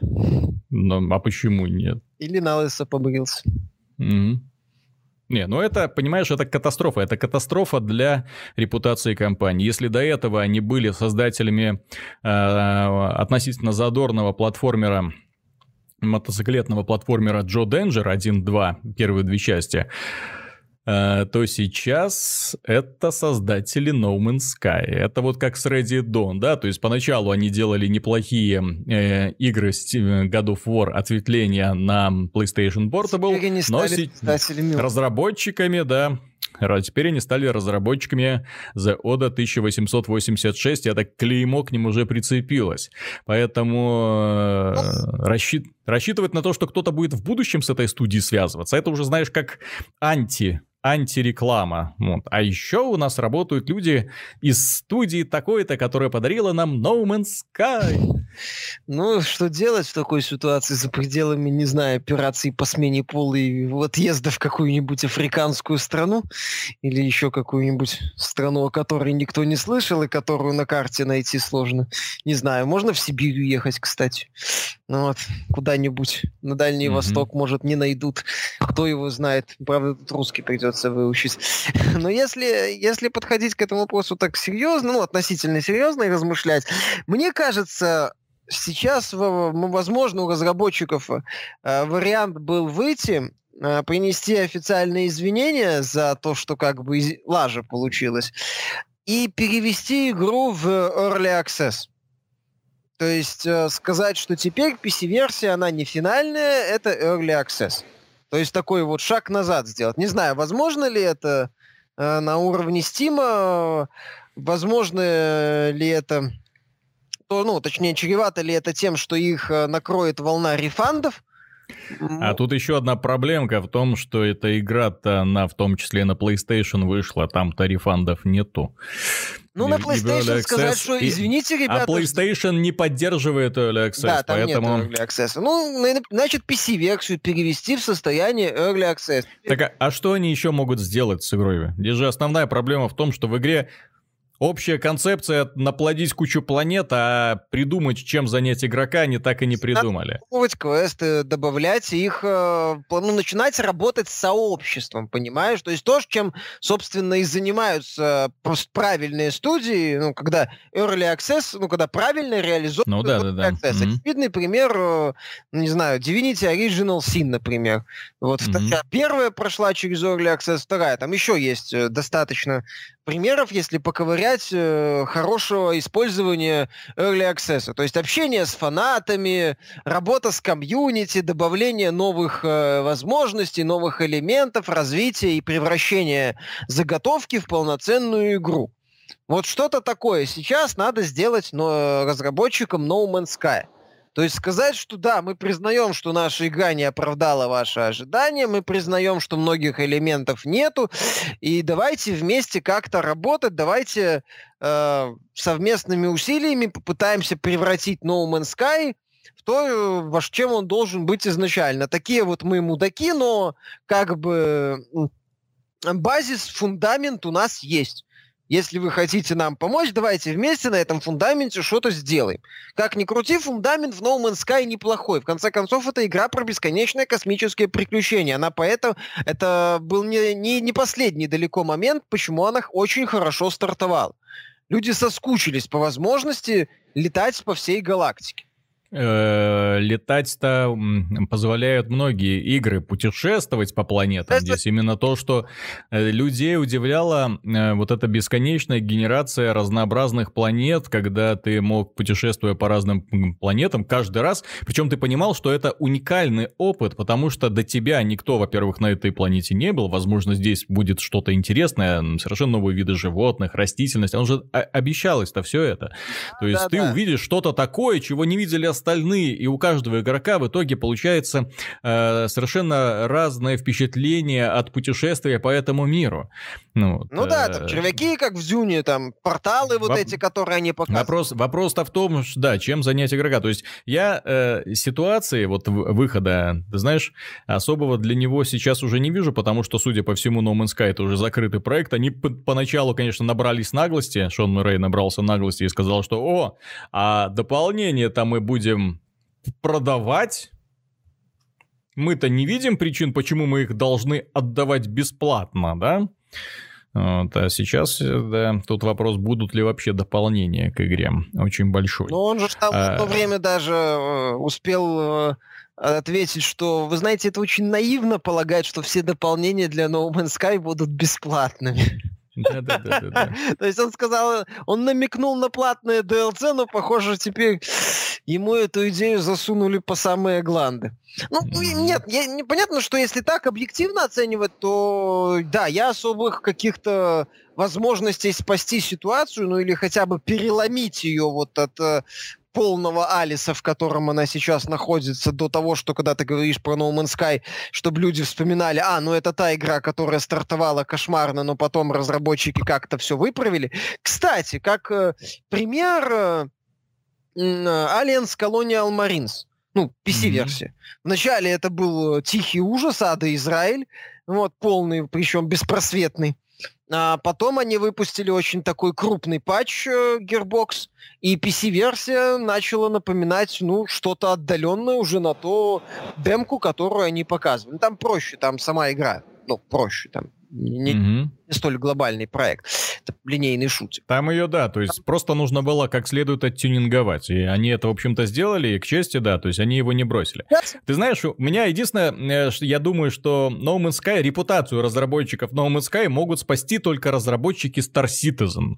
Ну, а почему нет? Или на лысо побрился. Угу. Не, ну это, понимаешь, это катастрофа. Это катастрофа для репутации компании. Если до этого они были создателями э, относительно задорного платформера, мотоциклетного платформера Джо Денджер 1.2, первые две части, то сейчас это создатели No Man's Sky. Это вот как с Ready Dawn, да, то есть поначалу они делали неплохие э, игры с э, God of War ответвления на PlayStation Portable, но с... разработчиками, да, Теперь они стали разработчиками The Oda 1886, и это клеймо к ним уже прицепилось. Поэтому э, рассчит... рассчитывать на то, что кто-то будет в будущем с этой студией связываться, это уже, знаешь, как анти антиреклама. Вот. А еще у нас работают люди из студии такой-то, которая подарила нам No Man's Sky. Ну, что делать в такой ситуации за пределами, не знаю, операции по смене пола и отъезда в какую-нибудь африканскую страну или еще какую-нибудь страну, о которой никто не слышал и которую на карте найти сложно. Не знаю, можно в Сибирь уехать, кстати. Ну вот, куда-нибудь на Дальний mm-hmm. Восток, может, не найдут. Кто его знает. Правда, тут русский придется выучить. Но если, если подходить к этому вопросу так серьезно, ну, относительно серьезно и размышлять, мне кажется, сейчас, возможно, у разработчиков э, вариант был выйти, э, принести официальные извинения за то, что как бы лажа получилась, и перевести игру в Early Access. То есть э, сказать, что теперь PC-версия, она не финальная, это Early Access. То есть такой вот шаг назад сделать. Не знаю, возможно ли это э, на уровне Steam, возможно ли это то, ну, точнее, чревато ли это тем, что их э, накроет волна рефандов, а тут еще одна проблемка в том, что эта игра-то на, в том числе на PlayStation вышла, там-то рефандов нету. Ну, на PlayStation сказать, что, извините, а ребята... А PlayStation не поддерживает Early Access, да, там поэтому... нет Early Access. Ну, значит, PC-версию перевести в состояние Early Access. Так, а, а что они еще могут сделать с игрой? Здесь же основная проблема в том, что в игре Общая концепция наплодить кучу планет, а придумать, чем занять игрока, они так и не придумали. Надо квесты, добавлять их, э, ну, начинать работать с сообществом, понимаешь? То есть то, чем, собственно, и занимаются просто правильные студии, ну, когда Early Access, ну, когда правильно реализовывают ну, да, да, да. Access. Mm-hmm. Очевидный пример, э, не знаю, Divinity Original Sin, например. Вот mm-hmm. первая прошла через Early Access, вторая. Там еще есть э, достаточно примеров, если поковырять, э, хорошего использования Early Access. То есть общение с фанатами, работа с комьюнити, добавление новых э, возможностей, новых элементов, развитие и превращение заготовки в полноценную игру. Вот что-то такое сейчас надо сделать но, разработчикам No Man's Sky. То есть сказать, что да, мы признаем, что наша игра не оправдала ваши ожидания, мы признаем, что многих элементов нету, и давайте вместе как-то работать, давайте э, совместными усилиями попытаемся превратить No Man's Sky в то, во чем он должен быть изначально. Такие вот мы мудаки, но как бы базис, фундамент у нас есть. Если вы хотите нам помочь, давайте вместе на этом фундаменте что-то сделаем. Как ни крути, фундамент в No Man's Sky неплохой. В конце концов, это игра про бесконечное космическое приключение. Она поэтому... Это был не, не, не последний далеко момент, почему она очень хорошо стартовала. Люди соскучились по возможности летать по всей галактике. Э, летать-то позволяют многие игры путешествовать по планетам. Здесь именно то, что э, людей удивляла э, вот эта бесконечная генерация разнообразных планет, когда ты мог, путешествуя по разным планетам, каждый раз, причем ты понимал, что это уникальный опыт, потому что до тебя никто, во-первых, на этой планете не был, возможно, здесь будет что-то интересное, совершенно новые виды животных, растительность, он же обещалось-то все это. То есть да, ты да. увидишь что-то такое, чего не видели остальные, и у каждого игрока в итоге получается э, совершенно разное впечатление от путешествия по этому миру. Ну, вот, ну да, там э, червяки, как в Зюне, там порталы вот Воп... эти, которые они показывают. Вопрос, вопрос-то в том, что, да, чем занять игрока. То есть я э, ситуации вот выхода, ты знаешь, особого для него сейчас уже не вижу, потому что, судя по всему, No Man's Sky это уже закрытый проект. Они поначалу, конечно, набрались наглости, Шон Мэрей набрался наглости и сказал, что, о, а дополнение-то мы будем будем продавать, мы-то не видим причин, почему мы их должны отдавать бесплатно, да? Вот, а сейчас, да, тут вопрос, будут ли вообще дополнения к игре. Очень большой. Ну, он же там а... в то время даже э, успел э, ответить, что, вы знаете, это очень наивно полагать, что все дополнения для No Man's Sky будут бесплатными. Да-да-да. То есть он сказал, он намекнул на платное DLC, но, похоже, теперь ему эту идею засунули по самые гланды. Ну, нет, я, непонятно, что если так объективно оценивать, то да, я особых каких-то возможностей спасти ситуацию, ну или хотя бы переломить ее вот от э, полного Алиса, в котором она сейчас находится, до того, что когда ты говоришь про No Man's Sky, чтобы люди вспоминали, а, ну это та игра, которая стартовала кошмарно, но потом разработчики как-то все выправили. Кстати, как э, пример э, Aliens Colonial Marines, ну, PC-версия. Mm-hmm. Вначале это был тихий ужас, ада Израиль, вот, полный, причем беспросветный. А потом они выпустили очень такой крупный патч э, Gearbox, и PC-версия начала напоминать, ну, что-то отдаленное уже на то демку, которую они показывали. Там проще, там сама игра, ну, проще, там не, угу. не столь глобальный проект. Это линейный шутик. Там ее, да, то есть просто нужно было как следует оттюнинговать. И они это, в общем-то, сделали, и к чести, да, то есть они его не бросили. Ты знаешь, у меня единственное, э, я думаю, что No Man's Sky, репутацию разработчиков No Man's Sky могут спасти только разработчики Star Citizen.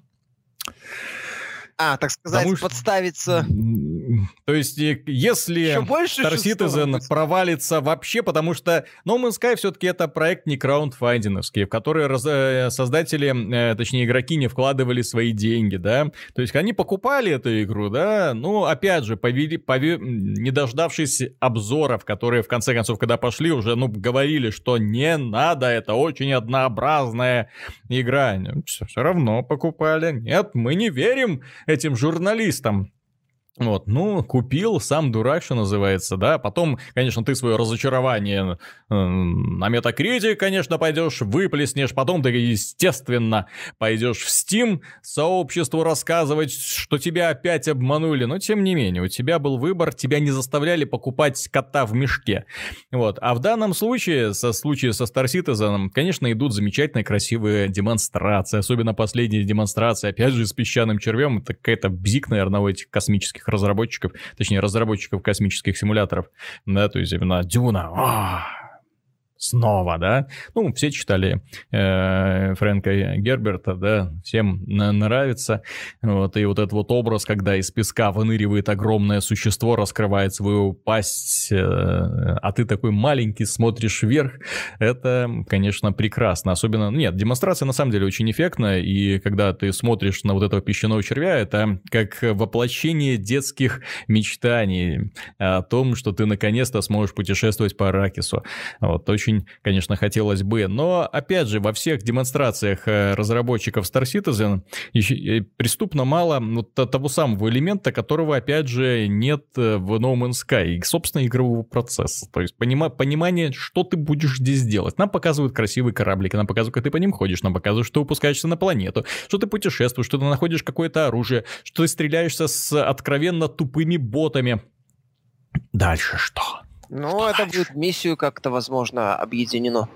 А, так сказать, Потому подставиться. То есть, если Star Citizen провалится вообще, потому что No Man's Sky все-таки это проект не краундфандинговский, в который раз, э, создатели, э, точнее игроки не вкладывали свои деньги, да. То есть, они покупали эту игру, да, ну, опять же, повели, пове... не дождавшись обзоров, которые, в конце концов, когда пошли, уже, ну, говорили, что не надо, это очень однообразная игра. Все, все равно покупали. Нет, мы не верим этим журналистам. Вот, ну, купил, сам дурак, что называется, да. Потом, конечно, ты свое разочарование э, на Metacritic, конечно, пойдешь, выплеснешь. Потом ты, естественно, пойдешь в Steam сообществу рассказывать, что тебя опять обманули. Но, тем не менее, у тебя был выбор, тебя не заставляли покупать кота в мешке. Вот. А в данном случае, со случае со Star Citizen, конечно, идут замечательные, красивые демонстрации. Особенно последняя демонстрация, опять же, с песчаным червем. Это какая-то бзик, наверное, у этих космических разработчиков, точнее, разработчиков космических симуляторов, да, то есть именно Дюна, а, снова, да. Ну, все читали э, Фрэнка Герберта, да, всем нравится. Вот, и вот этот вот образ, когда из песка выныривает огромное существо, раскрывает свою пасть, э, а ты такой маленький, смотришь вверх, это, конечно, прекрасно. Особенно, нет, демонстрация на самом деле очень эффектная, и когда ты смотришь на вот этого песчаного червя, это как воплощение детских мечтаний о том, что ты наконец-то сможешь путешествовать по Аракису. Вот, очень очень, конечно, хотелось бы. Но, опять же, во всех демонстрациях э, разработчиков Star Citizen э, преступно мало вот того самого элемента, которого, опять же, нет э, в No Man's Sky. И, собственно, игрового процесса. То есть понима понимание, что ты будешь здесь делать. Нам показывают красивый кораблик, нам показывают, как ты по ним ходишь, нам показывают, что выпускаешься на планету, что ты путешествуешь, что ты находишь какое-то оружие, что ты стреляешься с откровенно тупыми ботами. Дальше что? Ну, это будет миссию как-то, возможно, объединено.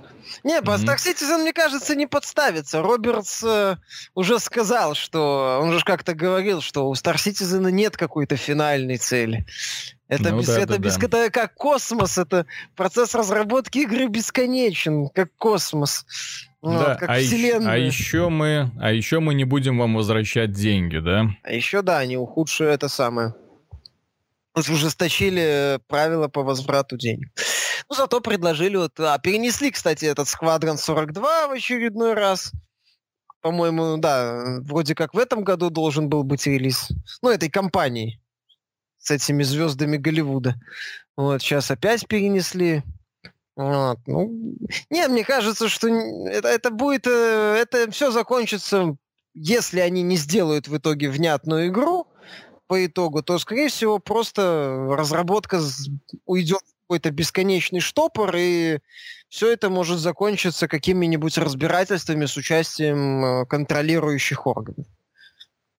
Не, по mm-hmm. Star Citizen, мне кажется, не подставится. Робертс э, уже сказал, что... Он же как-то говорил, что у Star Citizen нет какой-то финальной цели. Это, ну, без, да, это, да, без, да. это как космос, это процесс разработки игры бесконечен, как космос. Ну, да, как а, вселенная. а еще мы, а еще мы не будем вам возвращать деньги, да? А еще да, они ухудшают это самое ужесточили правила по возврату денег. Ну, зато предложили, вот, а, перенесли, кстати, этот Сквадрон 42 в очередной раз. По-моему, да, вроде как в этом году должен был быть релиз. Ну, этой компании с этими звездами Голливуда. Вот, сейчас опять перенесли. Вот, ну, не, мне кажется, что это, это будет, э, это все закончится, если они не сделают в итоге внятную игру, по итогу, то, скорее всего, просто разработка уйдет в какой-то бесконечный штопор, и все это может закончиться какими-нибудь разбирательствами с участием э, контролирующих органов.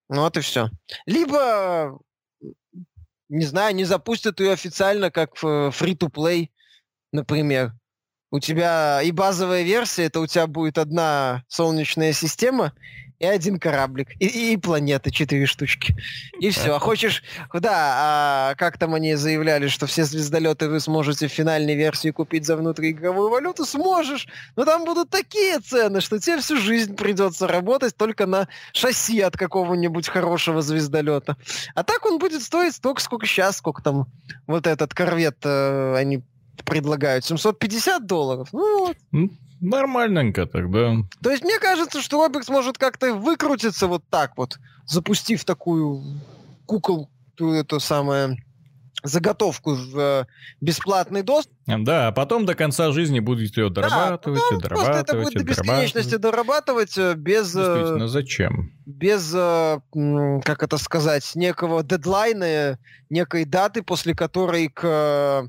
Ну вот и все. Либо, не знаю, не запустят ее официально как free-to-play, например. У тебя и базовая версия, это у тебя будет одна солнечная система, и один кораблик, и, и планеты, четыре штучки. И все. А хочешь, да, а как там они заявляли, что все звездолеты вы сможете в финальной версии купить за внутриигровую валюту? Сможешь. Но там будут такие цены, что тебе всю жизнь придется работать только на шасси от какого-нибудь хорошего звездолета. А так он будет стоить столько, сколько сейчас, сколько там вот этот корвет э, они предлагают. 750 долларов. Ну вот. Нормальненько тогда. То есть мне кажется, что Роберт может как-то выкрутиться вот так вот, запустив такую кукол, это самое заготовку в э, бесплатный доступ. Да, а потом до конца жизни будете ее дорабатывать да, и дорабатывать. это будет до бесконечности дорабатывать э, без... Э, Действительно, зачем? Без, как это сказать, некого дедлайна, некой даты, после которой к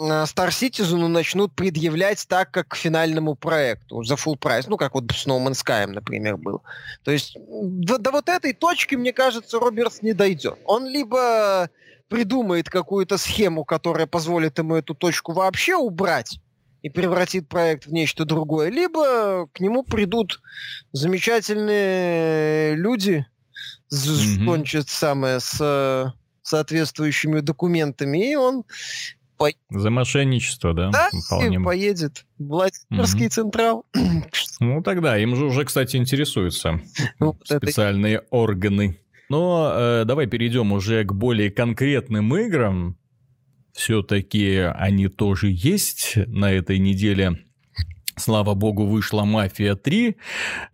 Star Citizen начнут предъявлять так, как к финальному проекту, за full прайс, ну, как вот с No Man's Sky, например, был. То есть до, до вот этой точки, мне кажется, Робертс не дойдет. Он либо придумает какую-то схему, которая позволит ему эту точку вообще убрать, и превратит проект в нечто другое, либо к нему придут замечательные люди, mm-hmm. самое, с соответствующими документами, и он по... За мошенничество, да? Да, Вполне. поедет. Владимирский угу. Централ. Ну тогда, им же уже, кстати, интересуются специальные это... органы. Но э, давай перейдем уже к более конкретным играм. Все-таки они тоже есть на этой неделе Слава богу, вышла «Мафия 3».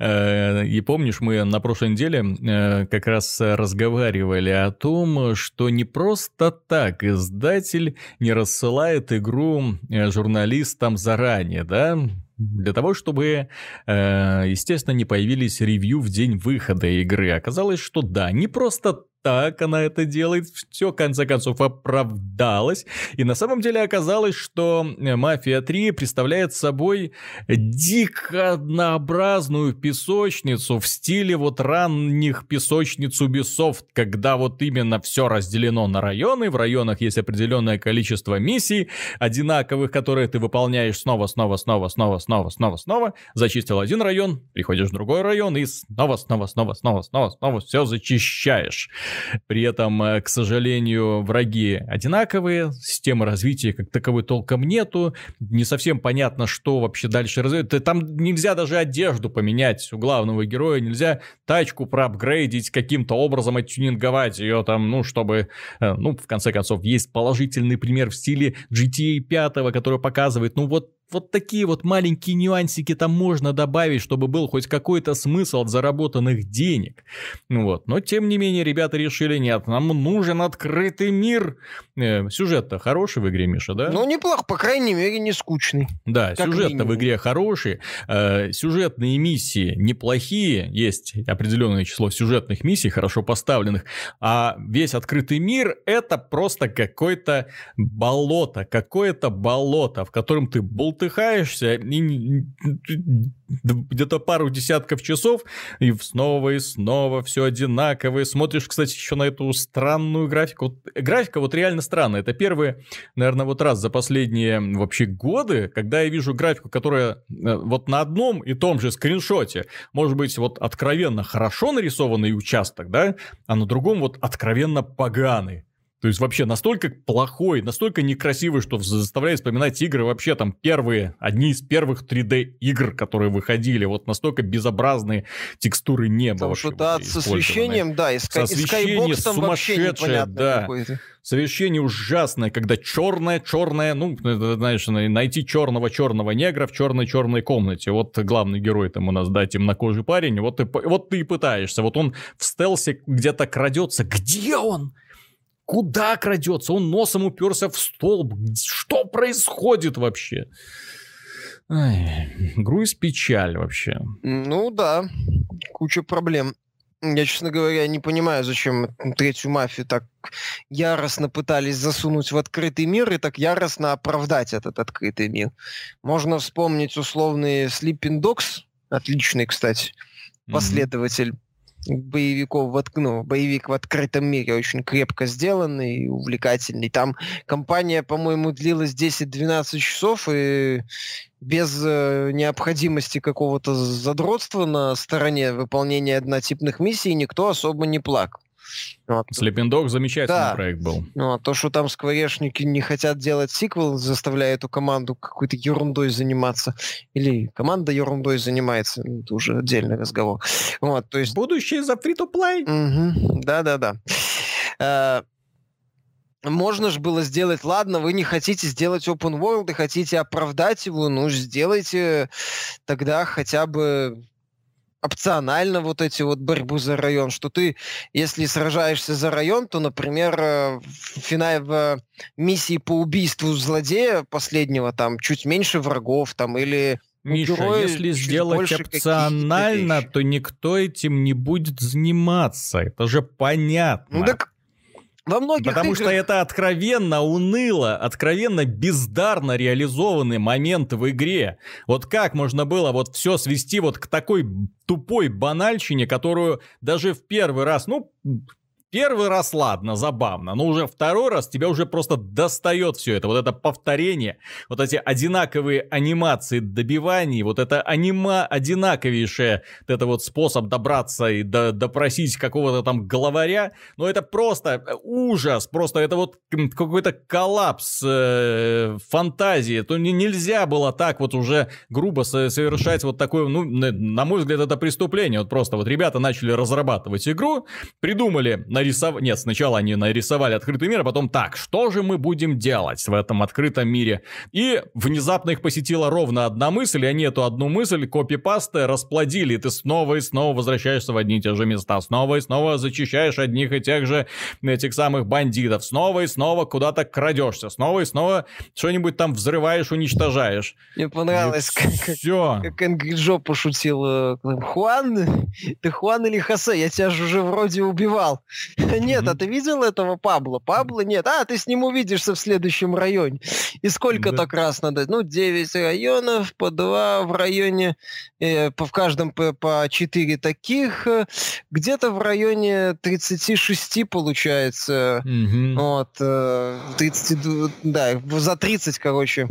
Э, и помнишь, мы на прошлой неделе э, как раз разговаривали о том, что не просто так издатель не рассылает игру э, журналистам заранее, да? Для того, чтобы, естественно, не появились ревью в день выхода игры. Оказалось, что да, не просто так она это делает, все, в конце концов, оправдалось. И на самом деле оказалось, что э, «Мафия 3» представляет собой дико однообразную песочницу в стиле вот ранних песочниц Ubisoft, когда вот именно все разделено на районы, в районах есть определенное количество миссий, одинаковых, которые ты выполняешь снова, снова, снова, снова, снова, снова, снова, зачистил один район, приходишь в другой район и снова, снова, снова, снова, снова, снова все зачищаешь. При этом, э, к сожалению, враги одинаковые, системы развития как таковой толком нету, не совсем понятно, что вообще дальше развивать. Там нельзя даже одежду поменять у главного героя, нельзя тачку проапгрейдить, каким-то образом оттюнинговать ее там, ну, чтобы, э, ну, в конце концов, есть положительный пример в стиле GTA 5, который показывает, ну, вот вот такие вот маленькие нюансики там можно добавить, чтобы был хоть какой-то смысл от заработанных денег. Вот. Но, тем не менее, ребята решили, нет, нам нужен открытый мир. Э, сюжет-то хороший в игре, Миша, да? Ну, неплохо, по крайней мере, не скучный. Да, сюжет-то в игре хороший. Э, сюжетные миссии неплохие. Есть определенное число сюжетных миссий, хорошо поставленных. А весь открытый мир — это просто какое-то болото, какое-то болото, в котором ты был бултыхаешься и где-то пару десятков часов, и снова и снова все одинаковое. Смотришь, кстати, еще на эту странную графику. Вот, графика вот реально странная. Это первый, наверное, вот раз за последние вообще годы, когда я вижу графику, которая э, вот на одном и том же скриншоте, может быть, вот откровенно хорошо нарисованный участок, да, а на другом вот откровенно поганый. То есть вообще настолько плохой, настолько некрасивый, что заставляет вспоминать игры вообще там первые, одни из первых 3D игр, которые выходили. Вот настолько безобразные текстуры неба. Там что-то со освещением, да, и, со освещением сумасшедшее, да. Освещение ужасное, когда черное, черное, ну, знаешь, найти черного черного негра в черной черной комнате. Вот главный герой там у нас, да, темнокожий парень, вот ты, вот ты и пытаешься. Вот он в стелсе где-то крадется. Где он? Куда крадется? Он носом уперся в столб. Что происходит вообще? Ай, груз печаль вообще. Ну да, куча проблем. Я, честно говоря, не понимаю, зачем третью мафию так яростно пытались засунуть в открытый мир и так яростно оправдать этот открытый мир. Можно вспомнить условный Sleeping Dogs, отличный, кстати, последователь боевиков в, ну, боевик в открытом мире очень крепко сделанный и увлекательный. Там компания, по-моему, длилась 10-12 часов и без э, необходимости какого-то задротства на стороне выполнения однотипных миссий никто особо не плакал. Вот. Sleeping Dog замечательный да. проект был. Ну, а то, что там скворечники не хотят делать сиквел, заставляя эту команду какой-то ерундой заниматься, или команда ерундой занимается, ну, это уже отдельный разговор. Вот, то есть... Будущее за free-to-play. Угу. Да-да-да. Э, можно же было сделать, ладно, вы не хотите сделать open world и хотите оправдать его, ну, сделайте тогда хотя бы опционально вот эти вот борьбу за район, что ты, если сражаешься за район, то, например, э, в финале в миссии по убийству злодея последнего там чуть меньше врагов там или Миша, если сделать опционально, то никто этим не будет заниматься. Это же понятно. Ну так во многих Потому играх... что это откровенно уныло, откровенно бездарно реализованный момент в игре. Вот как можно было вот все свести вот к такой тупой банальщине, которую даже в первый раз, ну, первый раз ладно, забавно, но уже второй раз тебя уже просто достает все это. Вот это повторение, вот эти одинаковые анимации добиваний, вот это анима одинаковейшее, вот это вот способ добраться и до, допросить какого-то там главаря, но это просто ужас, просто это вот какой-то коллапс э, фантазии. То нельзя было так вот уже грубо совершать вот такое, ну, на мой взгляд, это преступление. Вот просто вот ребята начали разрабатывать игру, придумали нарисовать... Нет, сначала они нарисовали открытый мир, а потом так, что же мы будем делать в этом открытом мире? И внезапно их посетила ровно одна мысль, и они эту одну мысль копипасты расплодили, и ты снова и снова возвращаешься в одни и те же места, снова и снова зачищаешь одних и тех же этих самых бандитов, снова и снова куда-то крадешься, снова и снова что-нибудь там взрываешь, уничтожаешь. Мне понравилось, как, как, как Энгри Джо пошутил. Э, Хуан? Ты Хуан или Хосе? Я тебя же уже вроде убивал. Нет, а ты видел этого Пабло? Пабло нет. А, ты с ним увидишься в следующем районе. И сколько так раз надо? Ну, 9 районов, по 2 в районе, э, в каждом по, по 4 таких. Э, где-то в районе 36 получается. Вот. 30, да, за 30, короче.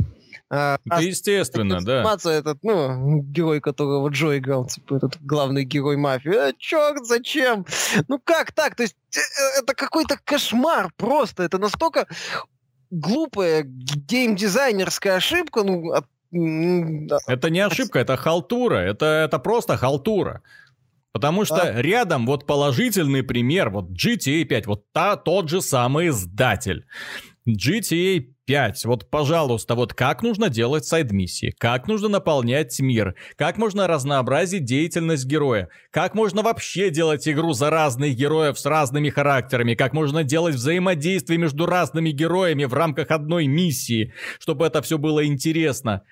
А, это естественно, да. этот, ну, герой, которого Джо играл, типа, этот главный герой мафии. Э, черт, зачем? Ну как так? То есть э, э, это какой-то кошмар просто. Это настолько глупая геймдизайнерская ошибка, ну, от, это не ошибка, это халтура. Это, это просто халтура. Потому что а? рядом вот положительный пример, вот GTA 5, вот та, тот же самый издатель. GTA 5. Вот, пожалуйста, вот как нужно делать сайд-миссии, как нужно наполнять мир, как можно разнообразить деятельность героя, как можно вообще делать игру за разных героев с разными характерами, как можно делать взаимодействие между разными героями в рамках одной миссии, чтобы это все было интересно.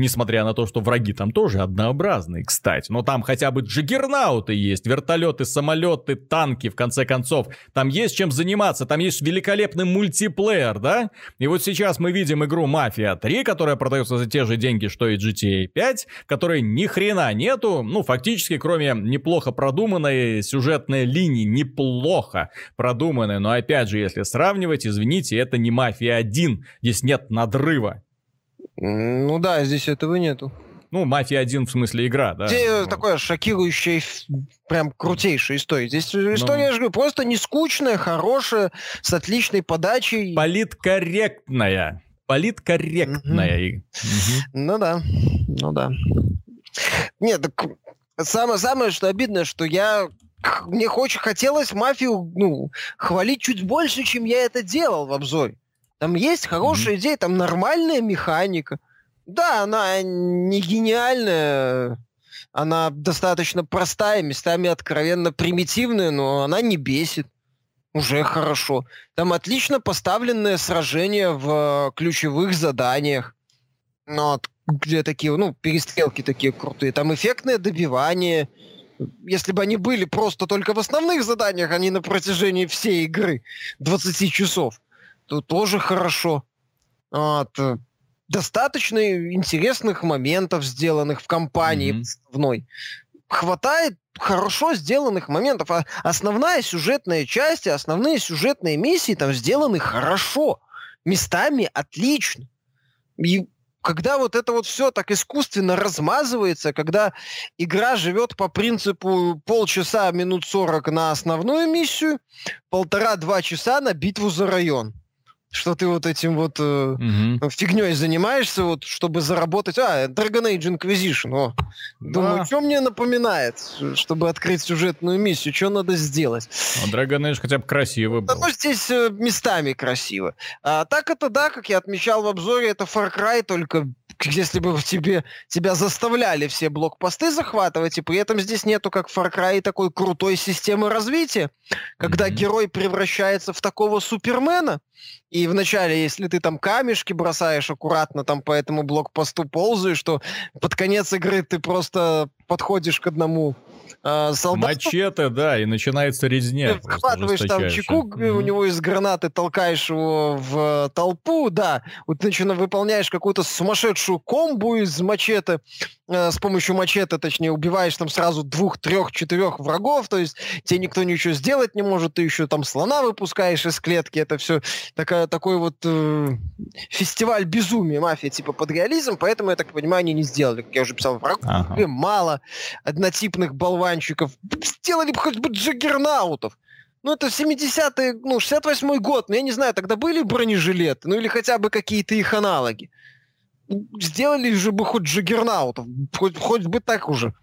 Несмотря на то, что враги там тоже однообразные, кстати. Но там хотя бы джиггернауты есть, вертолеты, самолеты, танки, в конце концов. Там есть чем заниматься, там есть великолепный мультиплеер, да? И вот сейчас мы видим игру Мафия 3, которая продается за те же деньги, что и GTA 5, которой ни хрена нету, ну, фактически, кроме неплохо продуманной сюжетной линии, неплохо продуманной. Но опять же, если сравнивать, извините, это не Мафия 1, здесь нет надрыва. Ну да, здесь этого нету. Ну, «Мафия 1» в смысле игра, да. Здесь ну. такое шокирующая, прям крутейшая история. Здесь ну. история, я же говорю, просто не скучная, хорошая, с отличной подачей. Политкорректная. Политкорректная. Угу. Угу. Ну да, ну да. Нет, так самое, самое, что обидно, что я мне очень хотелось мафию ну, хвалить чуть больше, чем я это делал в обзоре. Там есть хорошая mm-hmm. идея, там нормальная механика. Да, она не гениальная, она достаточно простая, местами откровенно примитивная, но она не бесит. Уже хорошо. Там отлично поставленное сражение в ключевых заданиях. Ну, вот, где такие, ну, перестрелки такие крутые. Там эффектное добивание. Если бы они были просто только в основных заданиях, а не на протяжении всей игры 20 часов, то тоже хорошо. Вот. Э, достаточно интересных моментов, сделанных в компании mm-hmm. основной. Хватает хорошо сделанных моментов. А основная сюжетная часть, основные сюжетные миссии там сделаны хорошо. Местами отлично. И когда вот это вот все так искусственно размазывается, когда игра живет по принципу полчаса, минут сорок на основную миссию, полтора-два часа на битву за район что ты вот этим вот э, угу. фигней занимаешься, вот, чтобы заработать... А, Dragon Age Inquisition, о. Думаю, да. что мне напоминает, чтобы открыть сюжетную миссию, что надо сделать? Ну, Dragon Age хотя бы красивый был. Ну, здесь э, местами красиво. А так это, да, как я отмечал в обзоре, это Far Cry, только если бы тебе, тебя заставляли все блокпосты захватывать, и при этом здесь нету, как в Far Cry, такой крутой системы развития, когда mm-hmm. герой превращается в такого супермена, и вначале, если ты там камешки бросаешь аккуратно там по этому блокпосту ползаешь, что под конец игры ты просто подходишь к одному э, солдату. Мачете, да, и начинается резня. Ты вхватываешь там чеку, mm-hmm. у него из гранаты толкаешь его в толпу, да, вот начинаешь выполняешь какую-то сумасшедшую комбу из мачете, э, с помощью мачете, точнее, убиваешь там сразу двух, трех, четырех врагов, то есть тебе никто ничего сделать не может, ты еще там слона выпускаешь из клетки, это все такая, такой вот э, фестиваль безумия, мафия, типа под реализм, поэтому, я так понимаю, они не сделали, как я уже писал, врагов ага. мало, однотипных болван барабанщиков. Сделали бы хоть бы джаггернаутов. Ну, это 70-е, ну, 68-й год. Ну, я не знаю, тогда были бронежилеты? Ну, или хотя бы какие-то их аналоги. Сделали же бы хоть джаггернаутов. Хоть, хоть бы так уже.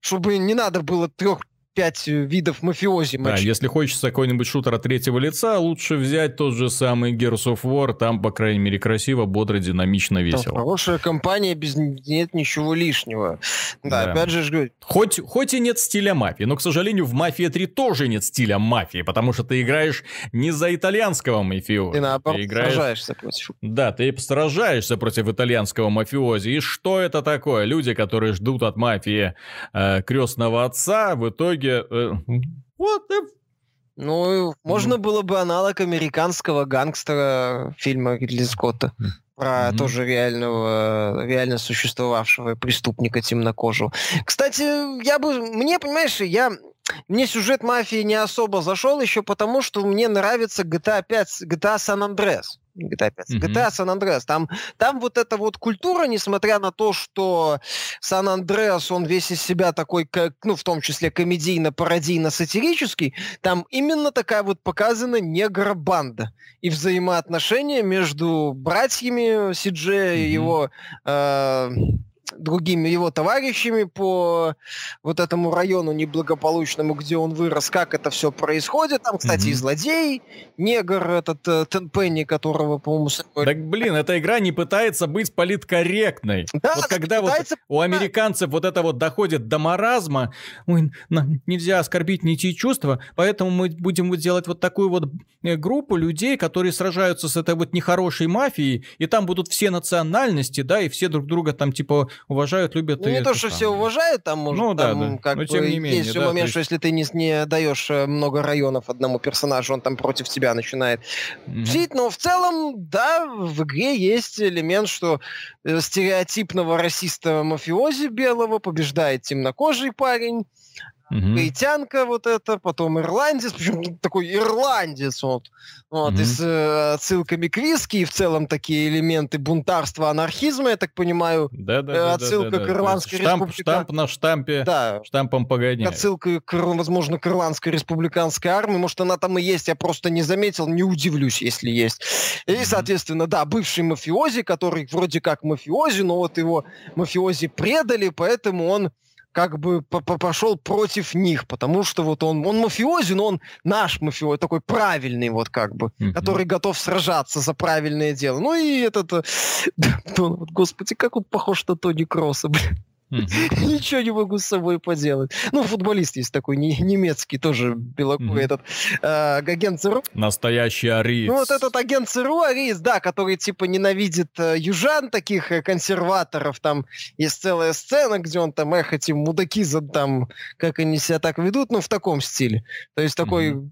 Чтобы не надо было трех пять видов мафиози. Да, если хочется какой-нибудь шутер от третьего лица, лучше взять тот же самый Gears of War, там, по крайней мере, красиво, бодро, динамично, весело. Там хорошая компания, без нет ничего лишнего. Да, да. опять же... Хоть, хоть и нет стиля мафии, но, к сожалению, в «Мафия 3» тоже нет стиля мафии, потому что ты играешь не за итальянского мафиози. Ты наоборот ты играешь... сражаешься против. Да, ты сражаешься против итальянского мафиози. И что это такое? Люди, которые ждут от мафии э, крестного отца, в итоге итоге... Э, what the... Ну, можно было бы аналог американского гангстера фильма Ридли Скотта про mm-hmm. тоже реального, реально существовавшего преступника темнокожего. Кстати, я бы, мне, понимаешь, я мне сюжет мафии не особо зашел еще потому, что мне нравится GTA 5, GTA San Andreas. GTA 5. Mm-hmm. GTA San Andreas. Там, там вот эта вот культура, несмотря на то, что Сан Андреас, он весь из себя такой, как, ну, в том числе комедийно-пародийно-сатирический, там именно такая вот показана негробанда. И взаимоотношения между братьями Сидже mm-hmm. и его... Э, другими его товарищами по вот этому району неблагополучному, где он вырос, как это все происходит. Там, кстати, mm-hmm. и злодей, негр этот э, Тенпенни, которого, по-моему... Так, блин, эта игра не пытается быть политкорректной. Да, вот когда пытается... вот у американцев вот это вот доходит до маразма, ой, нельзя оскорбить нити чувства, поэтому мы будем вот делать вот такую вот э, группу людей, которые сражаются с этой вот нехорошей мафией, и там будут все национальности, да, и все друг друга там типа уважают, любят. Ну, не то, что там. все уважают, там, может, ну, да, там, да. как Но, тем не менее, есть да, момент, есть... что если ты не, не даешь э, много районов одному персонажу, он там против тебя начинает mm-hmm. но в целом, да, в игре есть элемент, что э, стереотипного расиста мафиози белого побеждает темнокожий парень, Угу. Гаитянка вот это, потом ирландец, причем такой ирландец вот, вот угу. и с э, отсылками к виски, и в целом такие элементы бунтарства, анархизма, я так понимаю. Да, да, э, отсылка да, да, к Ирландской штамп, республика... Штамп на штампе, да. штампом погоняет. Отсылка, к, возможно, к Ирландской республиканской армии, может, она там и есть, я просто не заметил, не удивлюсь, если есть. И, угу. соответственно, да, бывший мафиози, который вроде как мафиози, но вот его мафиози предали, поэтому он как бы пошел против них, потому что вот он, он мафиози, но он наш мафиози, такой правильный вот как бы, mm-hmm. который готов сражаться за правильное дело. Ну и этот, э, господи, как он похож на Тони Кросса, блин. Ничего не могу с собой поделать. Ну, футболист есть такой не, немецкий, тоже белокурый, этот э, агент ЦРУ. Настоящий ариец. Ну, вот этот агент ЦРУ, ариец, да, который типа ненавидит э, южан, таких э, консерваторов. Там есть целая сцена, где он там, эх, эти мудаки, там, как они себя так ведут, ну, в таком стиле. То есть такой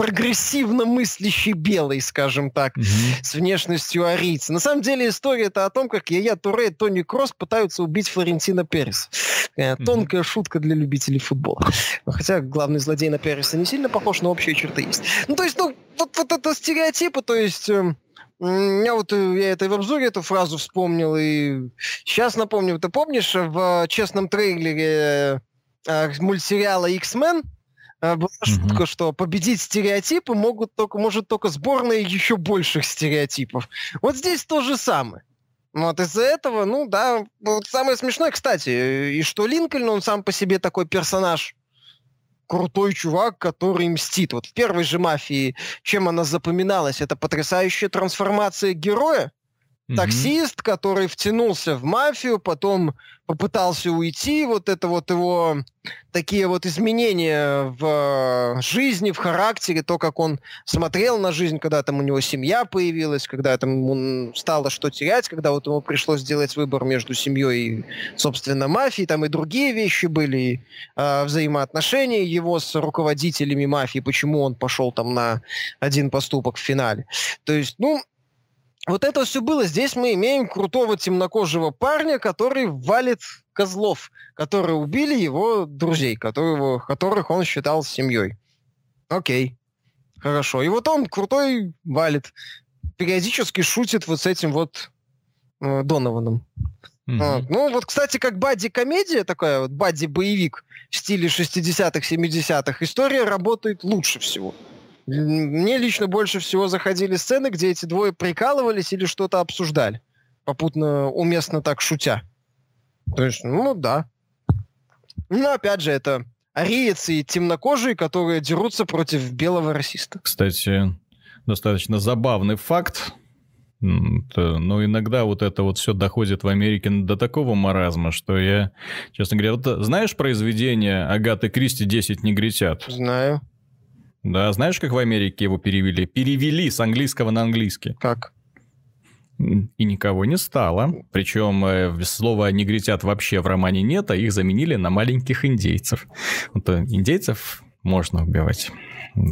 прогрессивно мыслящий белый, скажем так, mm-hmm. с внешностью арийца. На самом деле история это о том, как Яя Туре и Тони Кросс пытаются убить Флорентина Перес. Mm-hmm. Тонкая шутка для любителей футбола. Хотя главный злодей на Переса не сильно похож, но общие черты есть. Ну, то есть, ну, вот, вот это стереотипы, то есть... Э, я вот э, я это в обзоре эту фразу вспомнил, и сейчас напомню. Ты помнишь в честном трейлере э, мультсериала X-Men, была шутка, что победить стереотипы могут только, может только сборная еще больших стереотипов. Вот здесь то же самое. Вот из-за этого, ну да, вот самое смешное, кстати, и что Линкольн, он сам по себе такой персонаж, крутой чувак, который мстит. Вот в первой же «Мафии» чем она запоминалась? Это потрясающая трансформация героя, таксист, который втянулся в мафию, потом попытался уйти, вот это вот его такие вот изменения в э, жизни, в характере, то, как он смотрел на жизнь, когда там у него семья появилась, когда там ему стало что терять, когда вот ему пришлось сделать выбор между семьей и, собственно, мафией, там и другие вещи были, и, э, взаимоотношения его с руководителями мафии, почему он пошел там на один поступок в финале. То есть, ну, вот это все было. Здесь мы имеем крутого темнокожего парня, который валит козлов, которые убили его друзей, которого, которых он считал семьей. Окей. Хорошо. И вот он крутой валит. Периодически шутит вот с этим вот э, Донованом. Mm-hmm. Вот. Ну, вот, кстати, как бадди-комедия такая, вот бадди-боевик в стиле 60-х, 70-х, история работает лучше всего. Мне лично больше всего заходили сцены, где эти двое прикалывались или что-то обсуждали. Попутно, уместно так шутя. То есть, ну да. Но опять же, это ариец и темнокожие, которые дерутся против белого расиста. Кстати, достаточно забавный факт. Но иногда вот это вот все доходит в Америке до такого маразма, что я, честно говоря, вот знаешь произведение Агаты Кристи «Десять негритят»? Знаю. Да, знаешь, как в Америке его перевели? Перевели с английского на английский. Как? И никого не стало. Причем э, слова «негритят» вообще в романе нет, а их заменили на маленьких индейцев. Вот э, индейцев можно убивать.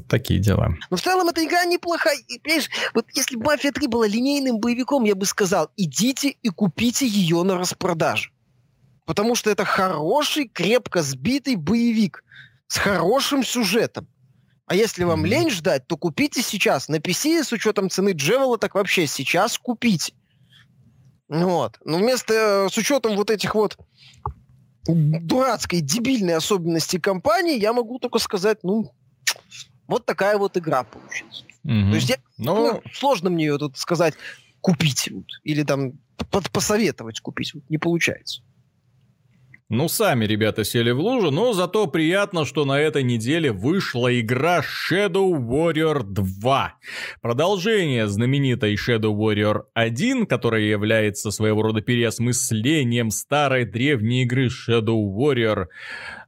Такие дела. Но в целом эта игра неплохая. И, понимаешь, вот если бы «Мафия 3» была линейным боевиком, я бы сказал, идите и купите ее на распродаже. Потому что это хороший, крепко сбитый боевик с хорошим сюжетом. А если вам mm-hmm. лень ждать, то купите сейчас. На PC с учетом цены Джевела так вообще сейчас купите. Вот. Но вместо, с учетом вот этих вот дурацкой, дебильной особенности компании, я могу только сказать, ну, вот такая вот игра получилась. Mm-hmm. То есть я, Но... ну, сложно мне ее тут сказать, купить вот, или там посоветовать купить. Вот, не получается. Ну, сами ребята сели в лужу, но зато приятно, что на этой неделе вышла игра Shadow Warrior 2. Продолжение знаменитой Shadow Warrior 1, которая является своего рода переосмыслением старой древней игры Shadow Warrior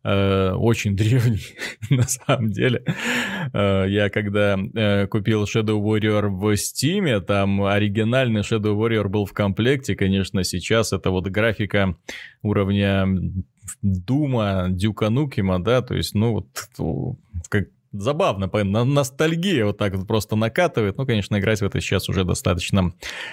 э, очень древний, на самом деле. Э, я когда э, купил Shadow Warrior в Steam, там оригинальный Shadow Warrior был в комплекте, конечно, сейчас это вот графика уровня Дума, Дюка Нукима, да, то есть, ну, вот, как забавно, ностальгия вот так вот просто накатывает. Ну, конечно, играть в это сейчас уже достаточно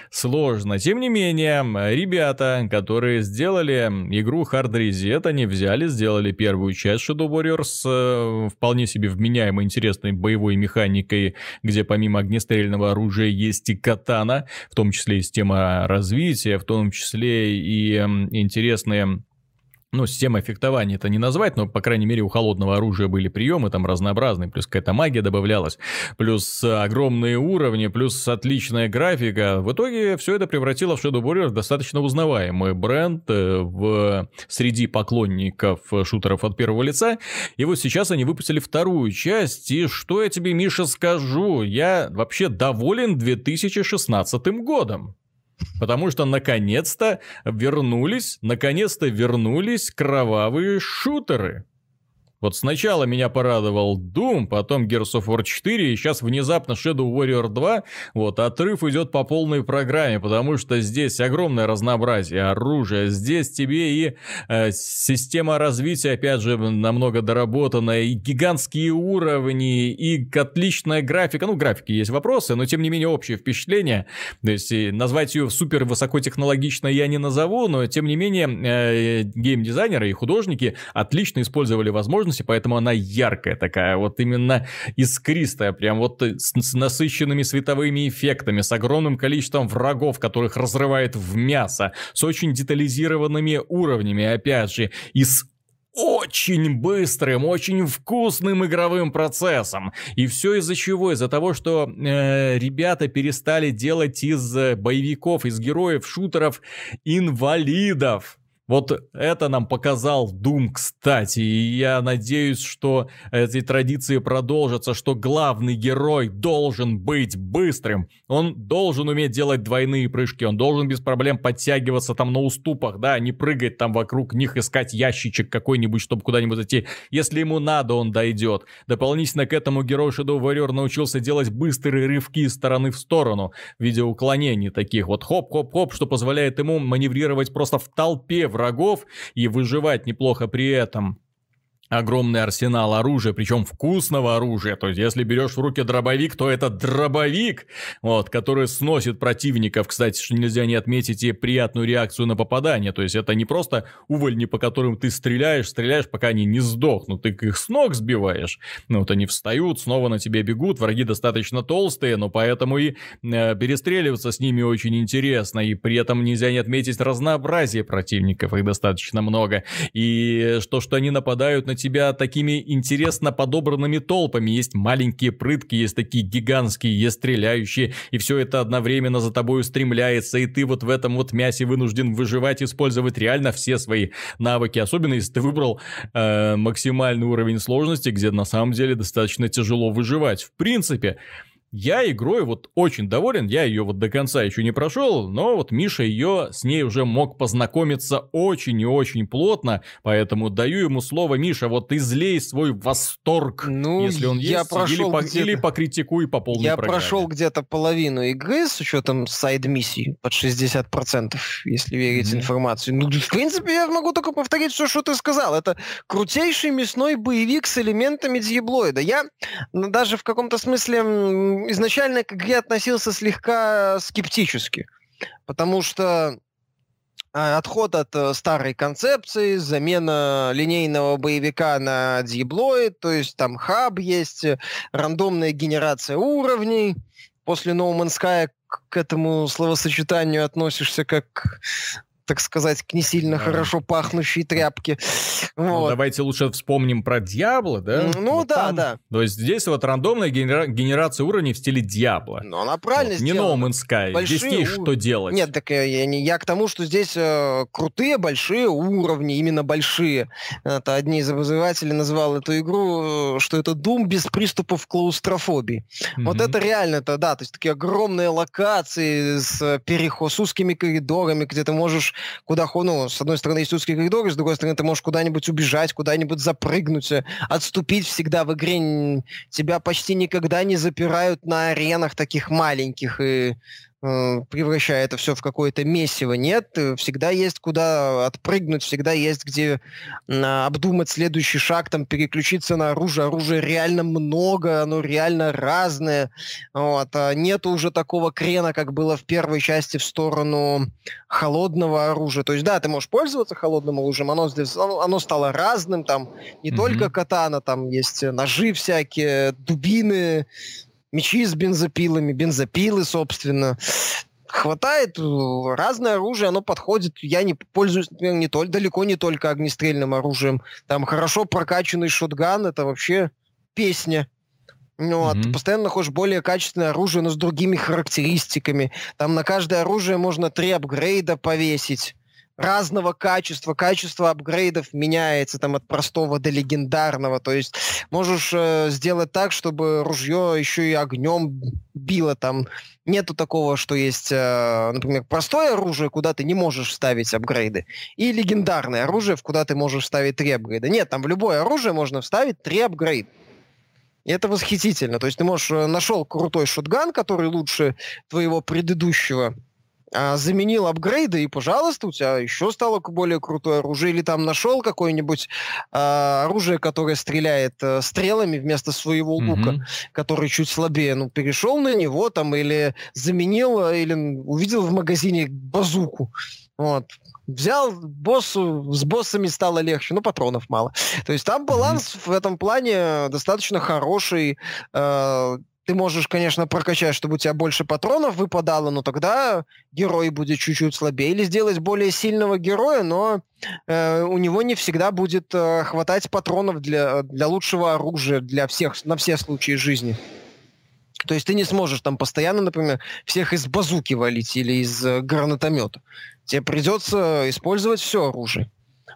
сложно. Тем не менее, ребята, которые сделали игру Hard Reset, они взяли, сделали первую часть Shadow Warriors э, вполне себе вменяемой интересной боевой механикой, где помимо огнестрельного оружия есть и катана, в том числе и система развития, в том числе и интересные ну, система фехтования это не назвать, но, по крайней мере, у холодного оружия были приемы там разнообразные, плюс какая-то магия добавлялась, плюс огромные уровни, плюс отличная графика. В итоге все это превратило в Shadow Warrior в достаточно узнаваемый бренд э, в... среди поклонников шутеров от первого лица. И вот сейчас они выпустили вторую часть, и что я тебе, Миша, скажу? Я вообще доволен 2016 годом. Потому что наконец-то вернулись, наконец-то вернулись кровавые шутеры. Вот сначала меня порадовал Doom, потом Gears of War 4, и сейчас внезапно Shadow Warrior 2. Вот, отрыв идет по полной программе, потому что здесь огромное разнообразие оружия. Здесь тебе и э, система развития, опять же, намного доработанная, и гигантские уровни, и отличная графика. Ну, графики есть вопросы, но тем не менее общее впечатление. То есть назвать ее супер высокотехнологично я не назову, но тем не менее э, геймдизайнеры и художники отлично использовали возможность возможности, поэтому она яркая такая, вот именно искристая, прям вот с, с насыщенными световыми эффектами, с огромным количеством врагов, которых разрывает в мясо, с очень детализированными уровнями, опять же, и с очень быстрым, очень вкусным игровым процессом. И все из-за чего? Из-за того, что э, ребята перестали делать из боевиков, из героев, шутеров инвалидов. Вот это нам показал Doom, кстати, и я надеюсь, что эти традиции продолжатся, что главный герой должен быть быстрым, он должен уметь делать двойные прыжки, он должен без проблем подтягиваться там на уступах, да, не прыгать там вокруг них, искать ящичек какой-нибудь, чтобы куда-нибудь зайти. Если ему надо, он дойдет. Дополнительно к этому герой Shadow Warrior научился делать быстрые рывки из стороны в сторону, в виде уклонений таких вот хоп-хоп-хоп, что позволяет ему маневрировать просто в толпе врагов и выживать неплохо при этом огромный арсенал оружия, причем вкусного оружия. То есть, если берешь в руки дробовик, то это дробовик, вот, который сносит противников. Кстати, что нельзя не отметить и приятную реакцию на попадание. То есть, это не просто увольни, по которым ты стреляешь, стреляешь, пока они не сдохнут. Ты их с ног сбиваешь. Ну, вот они встают, снова на тебя бегут. Враги достаточно толстые, но поэтому и э, перестреливаться с ними очень интересно. И при этом нельзя не отметить разнообразие противников. Их достаточно много. И то, что они нападают на тебя такими интересно подобранными толпами. Есть маленькие прытки, есть такие гигантские, есть стреляющие, и все это одновременно за тобой устремляется, и ты вот в этом вот мясе вынужден выживать, использовать реально все свои навыки, особенно если ты выбрал э, максимальный уровень сложности, где на самом деле достаточно тяжело выживать. В принципе, я игрой вот очень доволен, я ее вот до конца еще не прошел, но вот Миша ее с ней уже мог познакомиться очень и очень плотно, поэтому даю ему слово, Миша, вот излей свой восторг, ну, если он я есть, прошел или, по, или покритикуй по полной Я программе. прошел где-то половину игры с учетом сайд-миссий под 60%, если верить mm-hmm. информации. Ну, в принципе, я могу только повторить все, что ты сказал. Это крутейший мясной боевик с элементами диаблоида. Я ну, даже в каком-то смысле изначально к игре относился слегка скептически, потому что а, отход от э, старой концепции, замена линейного боевика на диблоид, то есть там хаб есть, э, рандомная генерация уровней. После No Man's Sky к этому словосочетанию относишься как так сказать, к не сильно хорошо пахнущей тряпке. Ну, вот. давайте лучше вспомним про Диабло, да? Ну вот да, там, да. То есть здесь вот рандомная генера- генерация уровней в стиле Диабло. Ну она правильно вот. Не No Man's Sky. Большие здесь есть у... что делать. Нет, так я, я, не, я к тому, что здесь э, крутые большие уровни, именно большие. Это одни из обозревателей назвал эту игру, э, что это Doom без приступов клаустрофобии. Mm-hmm. Вот это реально-то, да, то есть такие огромные локации с, переход, с узкими коридорами, где ты можешь куда, ну, с одной стороны, есть узкий коридор, с другой стороны, ты можешь куда-нибудь убежать, куда-нибудь запрыгнуть, э, отступить всегда в игре. Тебя почти никогда не запирают на аренах таких маленьких, и превращая это все в какое-то месиво. Нет, э, всегда есть куда отпрыгнуть, всегда есть где обдумать следующий шаг, там переключиться на оружие. Оружия реально много, оно реально разное. Вот. А нету уже такого крена, как было в первой части в сторону холодного оружия. То есть, да, ты можешь пользоваться холодным оружием, оно, оно, оно стало разным, там не mm-hmm. только катана, там есть ножи всякие, дубины, мечи с бензопилами, бензопилы, собственно. Хватает э, разное оружие, оно подходит. Я не пользуюсь, например, не только, далеко не только огнестрельным оружием. Там хорошо прокачанный шотган, это вообще песня. Ну, вот, mm-hmm. постоянно находишь более качественное оружие, но с другими характеристиками. Там на каждое оружие можно три апгрейда повесить разного качества, качество апгрейдов меняется там от простого до легендарного, то есть можешь э, сделать так, чтобы ружье еще и огнем било там. Нету такого, что есть, э, например, простое оружие, куда ты не можешь ставить апгрейды, и легендарное оружие, в куда ты можешь ставить три апгрейда. Нет, там в любое оружие можно вставить три апгрейда. И это восхитительно. То есть ты можешь э, нашел крутой шотган, который лучше твоего предыдущего заменил апгрейды, и, пожалуйста, у тебя еще стало более крутое оружие. Или там нашел какое-нибудь а, оружие, которое стреляет а, стрелами вместо своего лука, mm-hmm. который чуть слабее. Ну, перешел на него там, или заменил, а, или увидел в магазине базуку. Вот. Взял боссу, с боссами стало легче, но патронов мало. То есть там баланс mm-hmm. в этом плане достаточно хороший. Э, ты можешь, конечно, прокачать, чтобы у тебя больше патронов выпадало, но тогда герой будет чуть-чуть слабее. Или сделать более сильного героя, но э, у него не всегда будет э, хватать патронов для, для лучшего оружия, для всех, на все случаи жизни. То есть ты не сможешь там постоянно, например, всех из базуки валить или из э, гранатомета. Тебе придется использовать все оружие.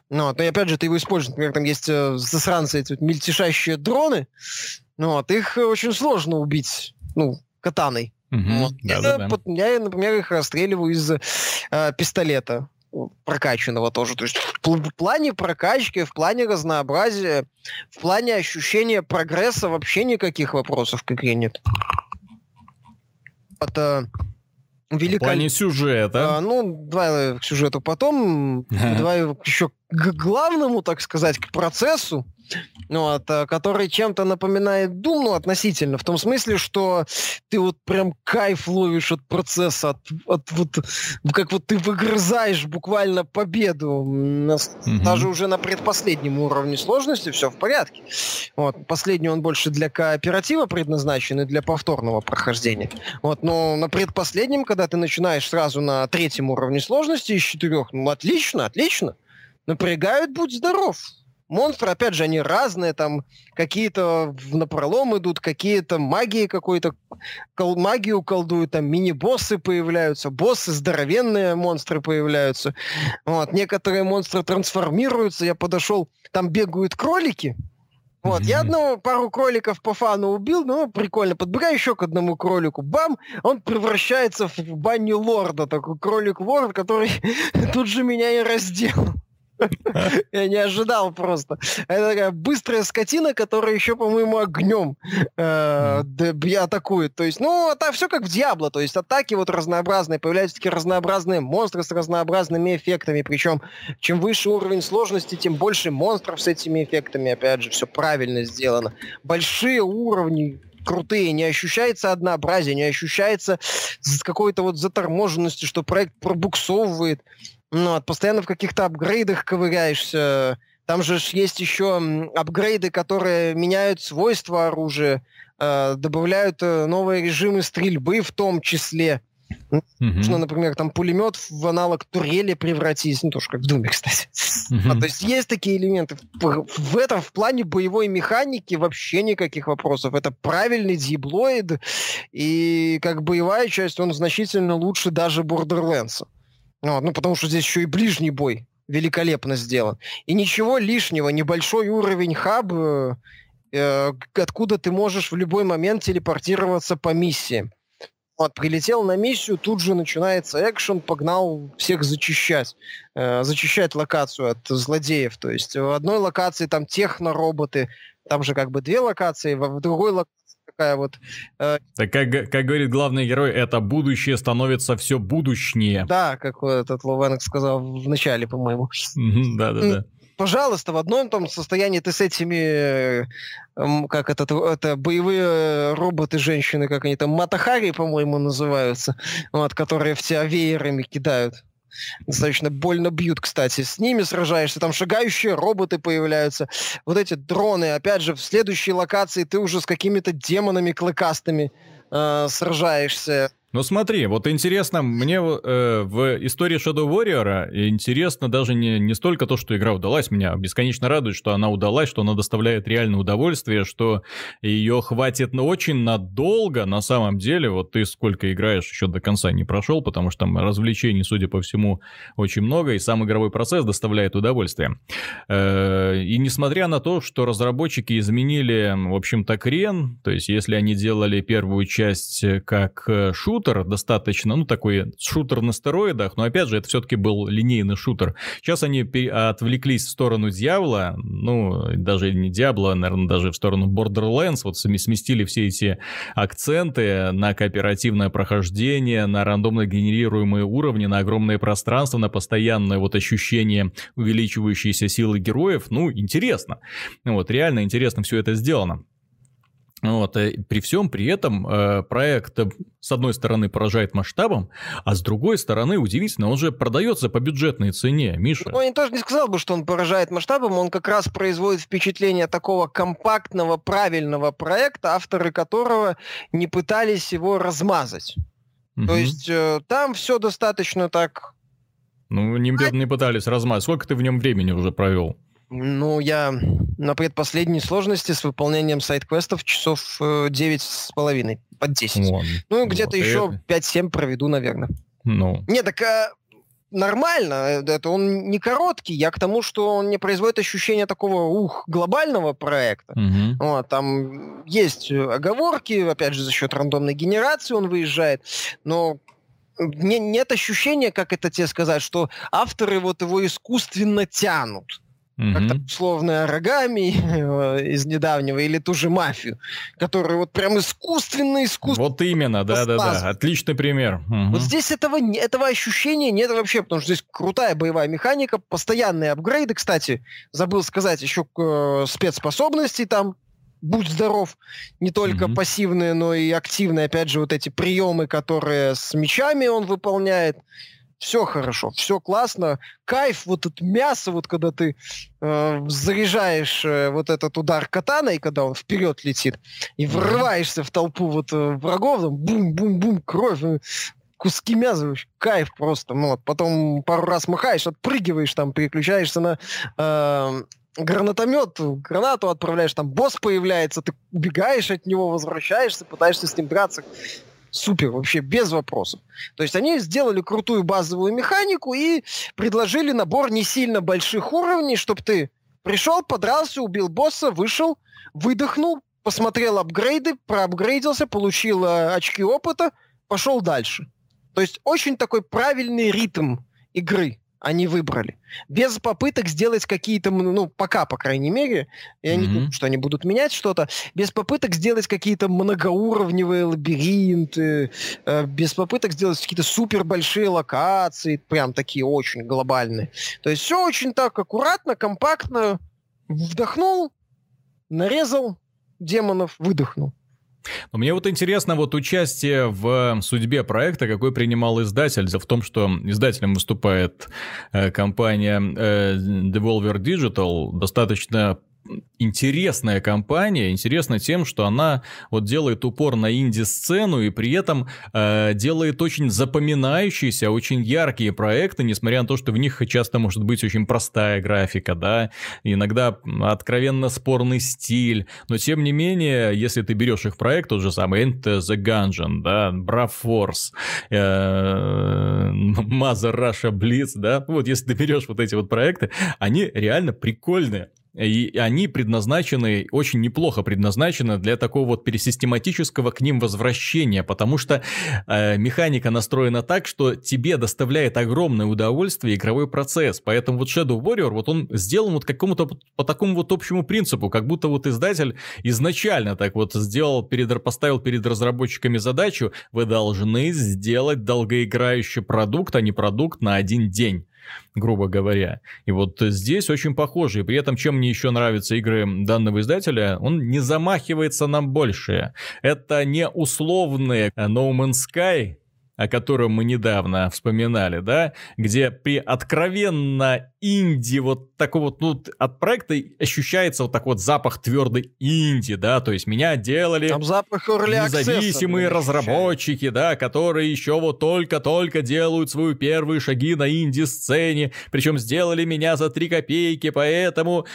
Ну, вот, и опять же, ты его используешь. Например, там есть э, засранцы, эти вот мельтешащие дроны. Ну, вот, их очень сложно убить, ну, катаной. Угу, вот. да, я, да, да. я, например, их расстреливаю из э, пистолета прокачанного тоже. То есть в, плане прокачки, в плане разнообразия, в плане ощущения прогресса вообще никаких вопросов к игре нет. Это великолепно. В плане сюжета. А, ну, давай к сюжету потом. Давай еще к главному, так сказать, к процессу вот, э, который чем-то напоминает Doom, ну, относительно, в том смысле, что ты вот прям кайф ловишь от процесса, от, от вот, как вот ты выгрызаешь буквально победу. Mm-hmm. Даже уже на предпоследнем уровне сложности все в порядке. Вот, последний он больше для кооператива предназначен и для повторного прохождения. Вот, но на предпоследнем, когда ты начинаешь сразу на третьем уровне сложности из четырех, ну, отлично, отлично. Напрягают, будь здоров монстры, опять же, они разные, там какие-то в напролом идут, какие-то магии какой-то, кол- магию колдуют, там мини-боссы появляются, боссы, здоровенные монстры появляются. Вот, некоторые монстры трансформируются, я подошел, там бегают кролики, вот, mm-hmm. я одного, пару кроликов по фану убил, ну, прикольно, подбегаю еще к одному кролику, бам, он превращается в баню лорда, такой кролик-лорд, который тут же меня и раздел. Я не ожидал просто. Это такая быстрая скотина, которая еще, по-моему, огнем э, атакует. То есть, ну, это все как в Диабло. То есть атаки вот разнообразные, появляются такие разнообразные монстры с разнообразными эффектами. Причем, чем выше уровень сложности, тем больше монстров с этими эффектами. Опять же, все правильно сделано. Большие уровни, крутые, не ощущается однообразие, не ощущается какой-то вот заторможенности, что проект пробуксовывает. Ну, вот, постоянно в каких-то апгрейдах ковыряешься. Там же есть еще апгрейды, которые меняют свойства оружия, э, добавляют э, новые режимы стрельбы в том числе. Mm-hmm. Нужно, например, там пулемет в аналог турели превратить, ну тоже как в Думе, кстати. Mm-hmm. А, то есть есть такие элементы. В, в этом, в плане боевой механики вообще никаких вопросов. Это правильный диблоид, и как боевая часть он значительно лучше даже Borderlands. Вот, ну, потому что здесь еще и ближний бой великолепно сделан. И ничего лишнего, небольшой уровень хаб, э, э, откуда ты можешь в любой момент телепортироваться по миссии. Вот, прилетел на миссию, тут же начинается экшен, погнал всех зачищать. Э, зачищать локацию от злодеев. То есть в одной локации там техно-роботы, там же как бы две локации, в другой локации такая вот... Э... Так как, как говорит главный герой, это будущее становится все будущнее. Да, как этот Ловенок сказал в начале, по-моему. Да-да-да пожалуйста, в одном том состоянии ты с этими, как это, это боевые роботы-женщины, как они там, Матахари, по-моему, называются, вот, которые в тебя веерами кидают достаточно больно бьют, кстати. С ними сражаешься, там шагающие роботы появляются, вот эти дроны. Опять же, в следующей локации ты уже с какими-то демонами клыкастыми э, сражаешься. Ну смотри, вот интересно, мне э, в истории Shadow Warrior интересно даже не, не столько то, что игра удалась, меня бесконечно радует, что она удалась, что она доставляет реальное удовольствие, что ее хватит на очень надолго, на самом деле, вот ты сколько играешь, еще до конца не прошел, потому что там развлечений, судя по всему, очень много, и сам игровой процесс доставляет удовольствие. Э, и несмотря на то, что разработчики изменили, в общем-то, крен, то есть если они делали первую часть как шут, шутер достаточно, ну, такой шутер на стероидах, но, опять же, это все-таки был линейный шутер. Сейчас они отвлеклись в сторону Дьявола, ну, даже не Диабло, наверное, даже в сторону Borderlands, вот сместили все эти акценты на кооперативное прохождение, на рандомно генерируемые уровни, на огромное пространство, на постоянное вот ощущение увеличивающейся силы героев. Ну, интересно. Вот, реально интересно все это сделано. Вот, и э, при всем при этом э, проект э, с одной стороны поражает масштабом, а с другой стороны, удивительно, он же продается по бюджетной цене, Миша. Ну, я тоже не сказал бы, что он поражает масштабом, он как раз производит впечатление такого компактного, правильного проекта, авторы которого не пытались его размазать. Угу. То есть э, там все достаточно так... Ну, не, не пытались размазать. Сколько ты в нем времени уже провел? Ну, я на предпоследней сложности с выполнением сайт-квестов часов э, 9 с половиной, под 10. Вот. Ну, где-то вот еще это... 5-7 проведу, наверное. Ну. Не, так а, нормально. Это он не короткий. Я к тому, что он не производит ощущение такого, ух, глобального проекта. Угу. Вот, там есть оговорки, опять же, за счет рандомной генерации он выезжает, но не, нет ощущения, как это тебе сказать, что авторы вот его искусственно тянут mm-hmm. как-то условно рогами из недавнего, или ту же мафию, которую вот прям искусственно, искусственно... Вот именно, да-да-да, отличный пример. Mm-hmm. Вот здесь этого, этого ощущения нет вообще, потому что здесь крутая боевая механика, постоянные апгрейды, кстати, забыл сказать, еще э, спецспособности там, будь здоров, не только mm-hmm. пассивные, но и активные, опять же, вот эти приемы, которые с мечами он выполняет, все хорошо, все классно, кайф, вот это мясо, вот когда ты э, заряжаешь э, вот этот удар катаной, когда он вперед летит, и врываешься в толпу вот э, врагов, там бум-бум-бум, кровь, э, куски мяса, кайф просто, ну вот, потом пару раз махаешь, отпрыгиваешь, там, переключаешься на... Э, гранатомет, гранату отправляешь, там босс появляется, ты убегаешь от него, возвращаешься, пытаешься с ним драться супер, вообще без вопросов. То есть они сделали крутую базовую механику и предложили набор не сильно больших уровней, чтобы ты пришел, подрался, убил босса, вышел, выдохнул, посмотрел апгрейды, проапгрейдился, получил э, очки опыта, пошел дальше. То есть очень такой правильный ритм игры они выбрали. Без попыток сделать какие-то, ну, пока, по крайней мере, я mm-hmm. не думаю, что они будут менять что-то, без попыток сделать какие-то многоуровневые лабиринты, э, без попыток сделать какие-то супер большие локации, прям такие очень глобальные. То есть все очень так аккуратно, компактно, вдохнул, нарезал демонов, выдохнул. Но мне вот интересно вот участие в судьбе проекта, какой принимал издатель. В том, что издателем выступает э, компания э, Devolver Digital, достаточно интересная компания, интересна тем, что она вот делает упор на инди-сцену и при этом э, делает очень запоминающиеся, очень яркие проекты, несмотря на то, что в них часто может быть очень простая графика, да, иногда откровенно спорный стиль, но тем не менее, если ты берешь их проект, тот же самый Enter the Gungeon, да, Brave Force, э, Mother Russia Blitz, да, вот если ты берешь вот эти вот проекты, они реально прикольные. И они предназначены, очень неплохо предназначены для такого вот пересистематического к ним возвращения, потому что э, механика настроена так, что тебе доставляет огромное удовольствие игровой процесс. Поэтому вот Shadow Warrior, вот он сделан вот какому-то по такому вот общему принципу, как будто вот издатель изначально так вот сделал, перед, поставил перед разработчиками задачу, вы должны сделать долгоиграющий продукт, а не продукт на один день грубо говоря. И вот здесь очень похоже. И при этом, чем мне еще нравятся игры данного издателя, он не замахивается на большее. Это не условные No Man's Sky, о котором мы недавно вспоминали, да, где при откровенно инди вот такого вот, ну, от проекта ощущается вот такой вот запах твердой инди, да, то есть меня делали Там запах независимые разработчики, да, которые еще вот только-только делают свои первые шаги на инди-сцене, причем сделали меня за 3 копейки, поэтому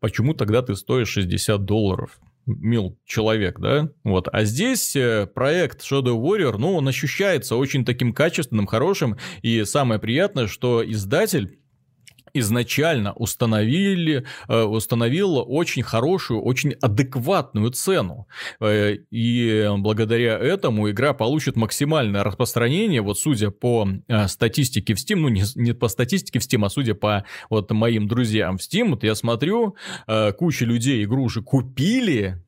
почему тогда ты стоишь 60 долларов? Мил человек, да, вот, а здесь э, проект Shadow Warrior, ну, он ощущается очень таким качественным, хорошим, и самое приятное, что издатель изначально установили, э, установил очень хорошую, очень адекватную цену. Э, и благодаря этому игра получит максимальное распространение, вот судя по э, статистике в Steam, ну не, не по статистике в Steam, а судя по вот моим друзьям в Steam, вот я смотрю, куча людей игру уже купили,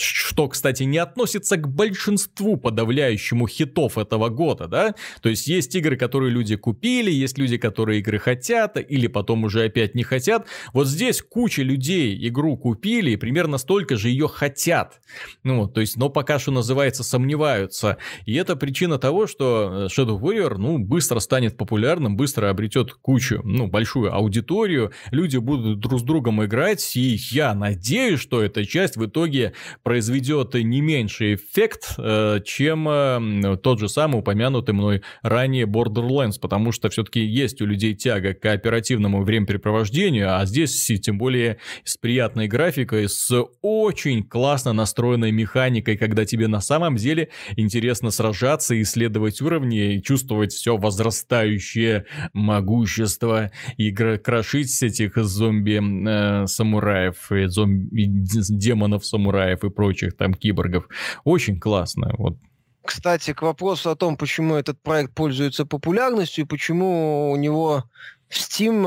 что, кстати, не относится к большинству подавляющему хитов этого года, да? То есть есть игры, которые люди купили, есть люди, которые игры хотят, или потом уже опять не хотят. Вот здесь куча людей игру купили и примерно столько же ее хотят. Ну, то есть, но пока что называется сомневаются. И это причина того, что э, Shadow Warrior, ну, быстро станет популярным, быстро обретет кучу, ну, большую аудиторию, люди будут друг с другом играть, и я надеюсь, что эта часть в итоге произведет не меньший эффект, э, чем э, тот же самый упомянутый мной ранее Borderlands, потому что все-таки есть у людей тяга к кооперативному времяпрепровождению, а здесь тем более с приятной графикой, с очень классно настроенной механикой, когда тебе на самом деле интересно сражаться, исследовать уровни и чувствовать все возрастающее могущество и крошить этих зомби-самураев, э, зомби-демонов-самураев и прочих там киборгов. Очень классно. Вот кстати, к вопросу о том, почему этот проект пользуется популярностью и почему у него в Steam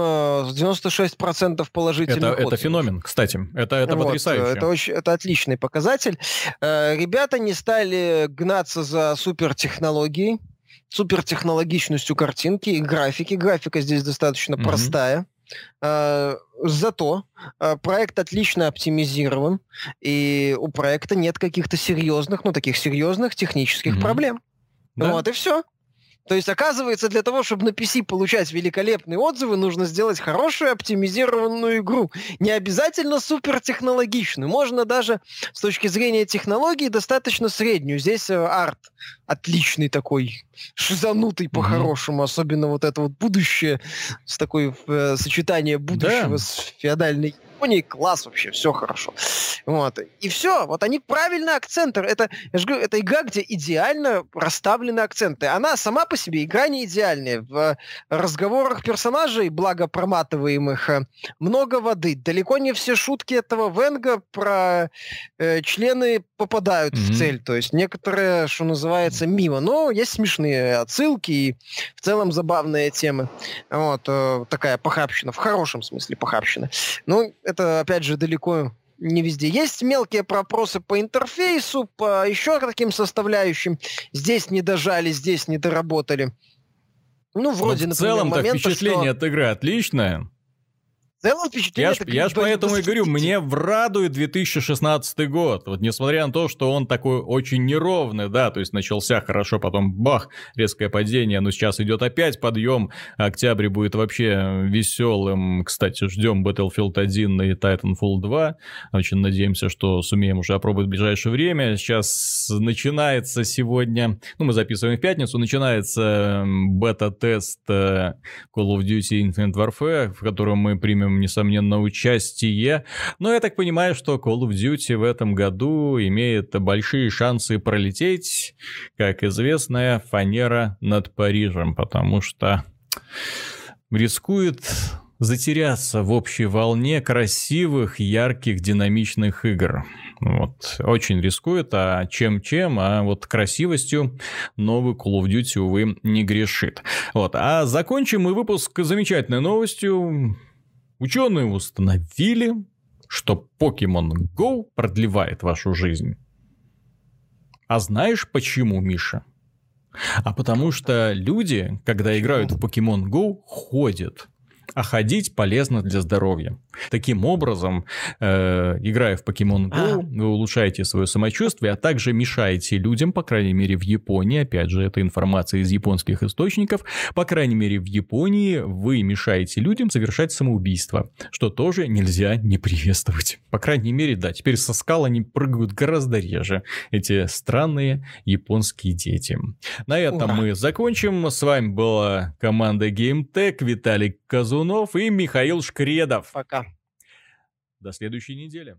96% э, положительных это, это феномен, кстати. Это, это вот, потрясающе. Это, очень, это отличный показатель. Э, ребята не стали гнаться за супертехнологией, супертехнологичностью картинки и графики. Графика здесь достаточно mm-hmm. простая. Э, зато проект отлично оптимизирован, и у проекта нет каких-то серьезных, ну, таких серьезных технических mm-hmm. проблем. Да? Вот и все. То есть, оказывается, для того, чтобы на PC получать великолепные отзывы, нужно сделать хорошую оптимизированную игру. Не обязательно супертехнологичную. Можно даже с точки зрения технологий достаточно среднюю. Здесь э, арт отличный такой, шизанутый по-хорошему. Mm-hmm. Особенно вот это вот будущее с такой э, сочетание будущего да. с феодальной Японии класс вообще, все хорошо. Вот. И все, вот они правильно акценты. Это, я же говорю, это игра, где идеально расставлены акценты. Она сама по себе игра не идеальная. В разговорах персонажей, благо проматываемых, э, много воды. Далеко не все шутки этого Венга про э, члены попадают mm-hmm. в цель. То есть некоторые, что называется, мимо. Но есть смешные отсылки и в целом забавные темы. Вот. Э, такая похабщина. В хорошем смысле похабщина. Ну, это, опять же, далеко не везде. Есть мелкие пропросы по интерфейсу, по еще каким составляющим. Здесь не дожали, здесь не доработали. Ну, вроде, Но в целом, момента, впечатление что... от игры отличное целом впечатление... Я ж, я ж поэтому и говорю, мне врадует 2016 год. Вот несмотря на то, что он такой очень неровный, да, то есть начался хорошо, потом бах, резкое падение, но сейчас идет опять подъем. Октябрь будет вообще веселым. Кстати, ждем Battlefield 1 и Titanfall 2. Очень надеемся, что сумеем уже опробовать в ближайшее время. Сейчас начинается сегодня, ну, мы записываем в пятницу, начинается бета-тест э, Call of Duty Infinite Warfare, в котором мы примем несомненно, участие. Но я так понимаю, что Call of Duty в этом году имеет большие шансы пролететь, как известная фанера над Парижем, потому что рискует затеряться в общей волне красивых, ярких, динамичных игр. Вот. Очень рискует, а чем-чем, а вот красивостью новый Call of Duty, увы, не грешит. Вот. А закончим мы выпуск замечательной новостью. Ученые установили, что Pokemon Go продлевает вашу жизнь. А знаешь почему, Миша? А потому что люди, когда играют в Pokemon Go, ходят а ходить полезно для здоровья. Таким образом, э, играя в Pokemon Go, а. вы улучшаете свое самочувствие, а также мешаете людям, по крайней мере в Японии, опять же, это информация из японских источников, по крайней мере в Японии вы мешаете людям совершать самоубийство, что тоже нельзя не приветствовать. По крайней мере, да, теперь со скал они прыгают гораздо реже, эти странные японские дети. На этом Ура. мы закончим. С вами была команда GameTech, Виталий Казун Глазунов и Михаил Шкредов. Пока. До следующей недели.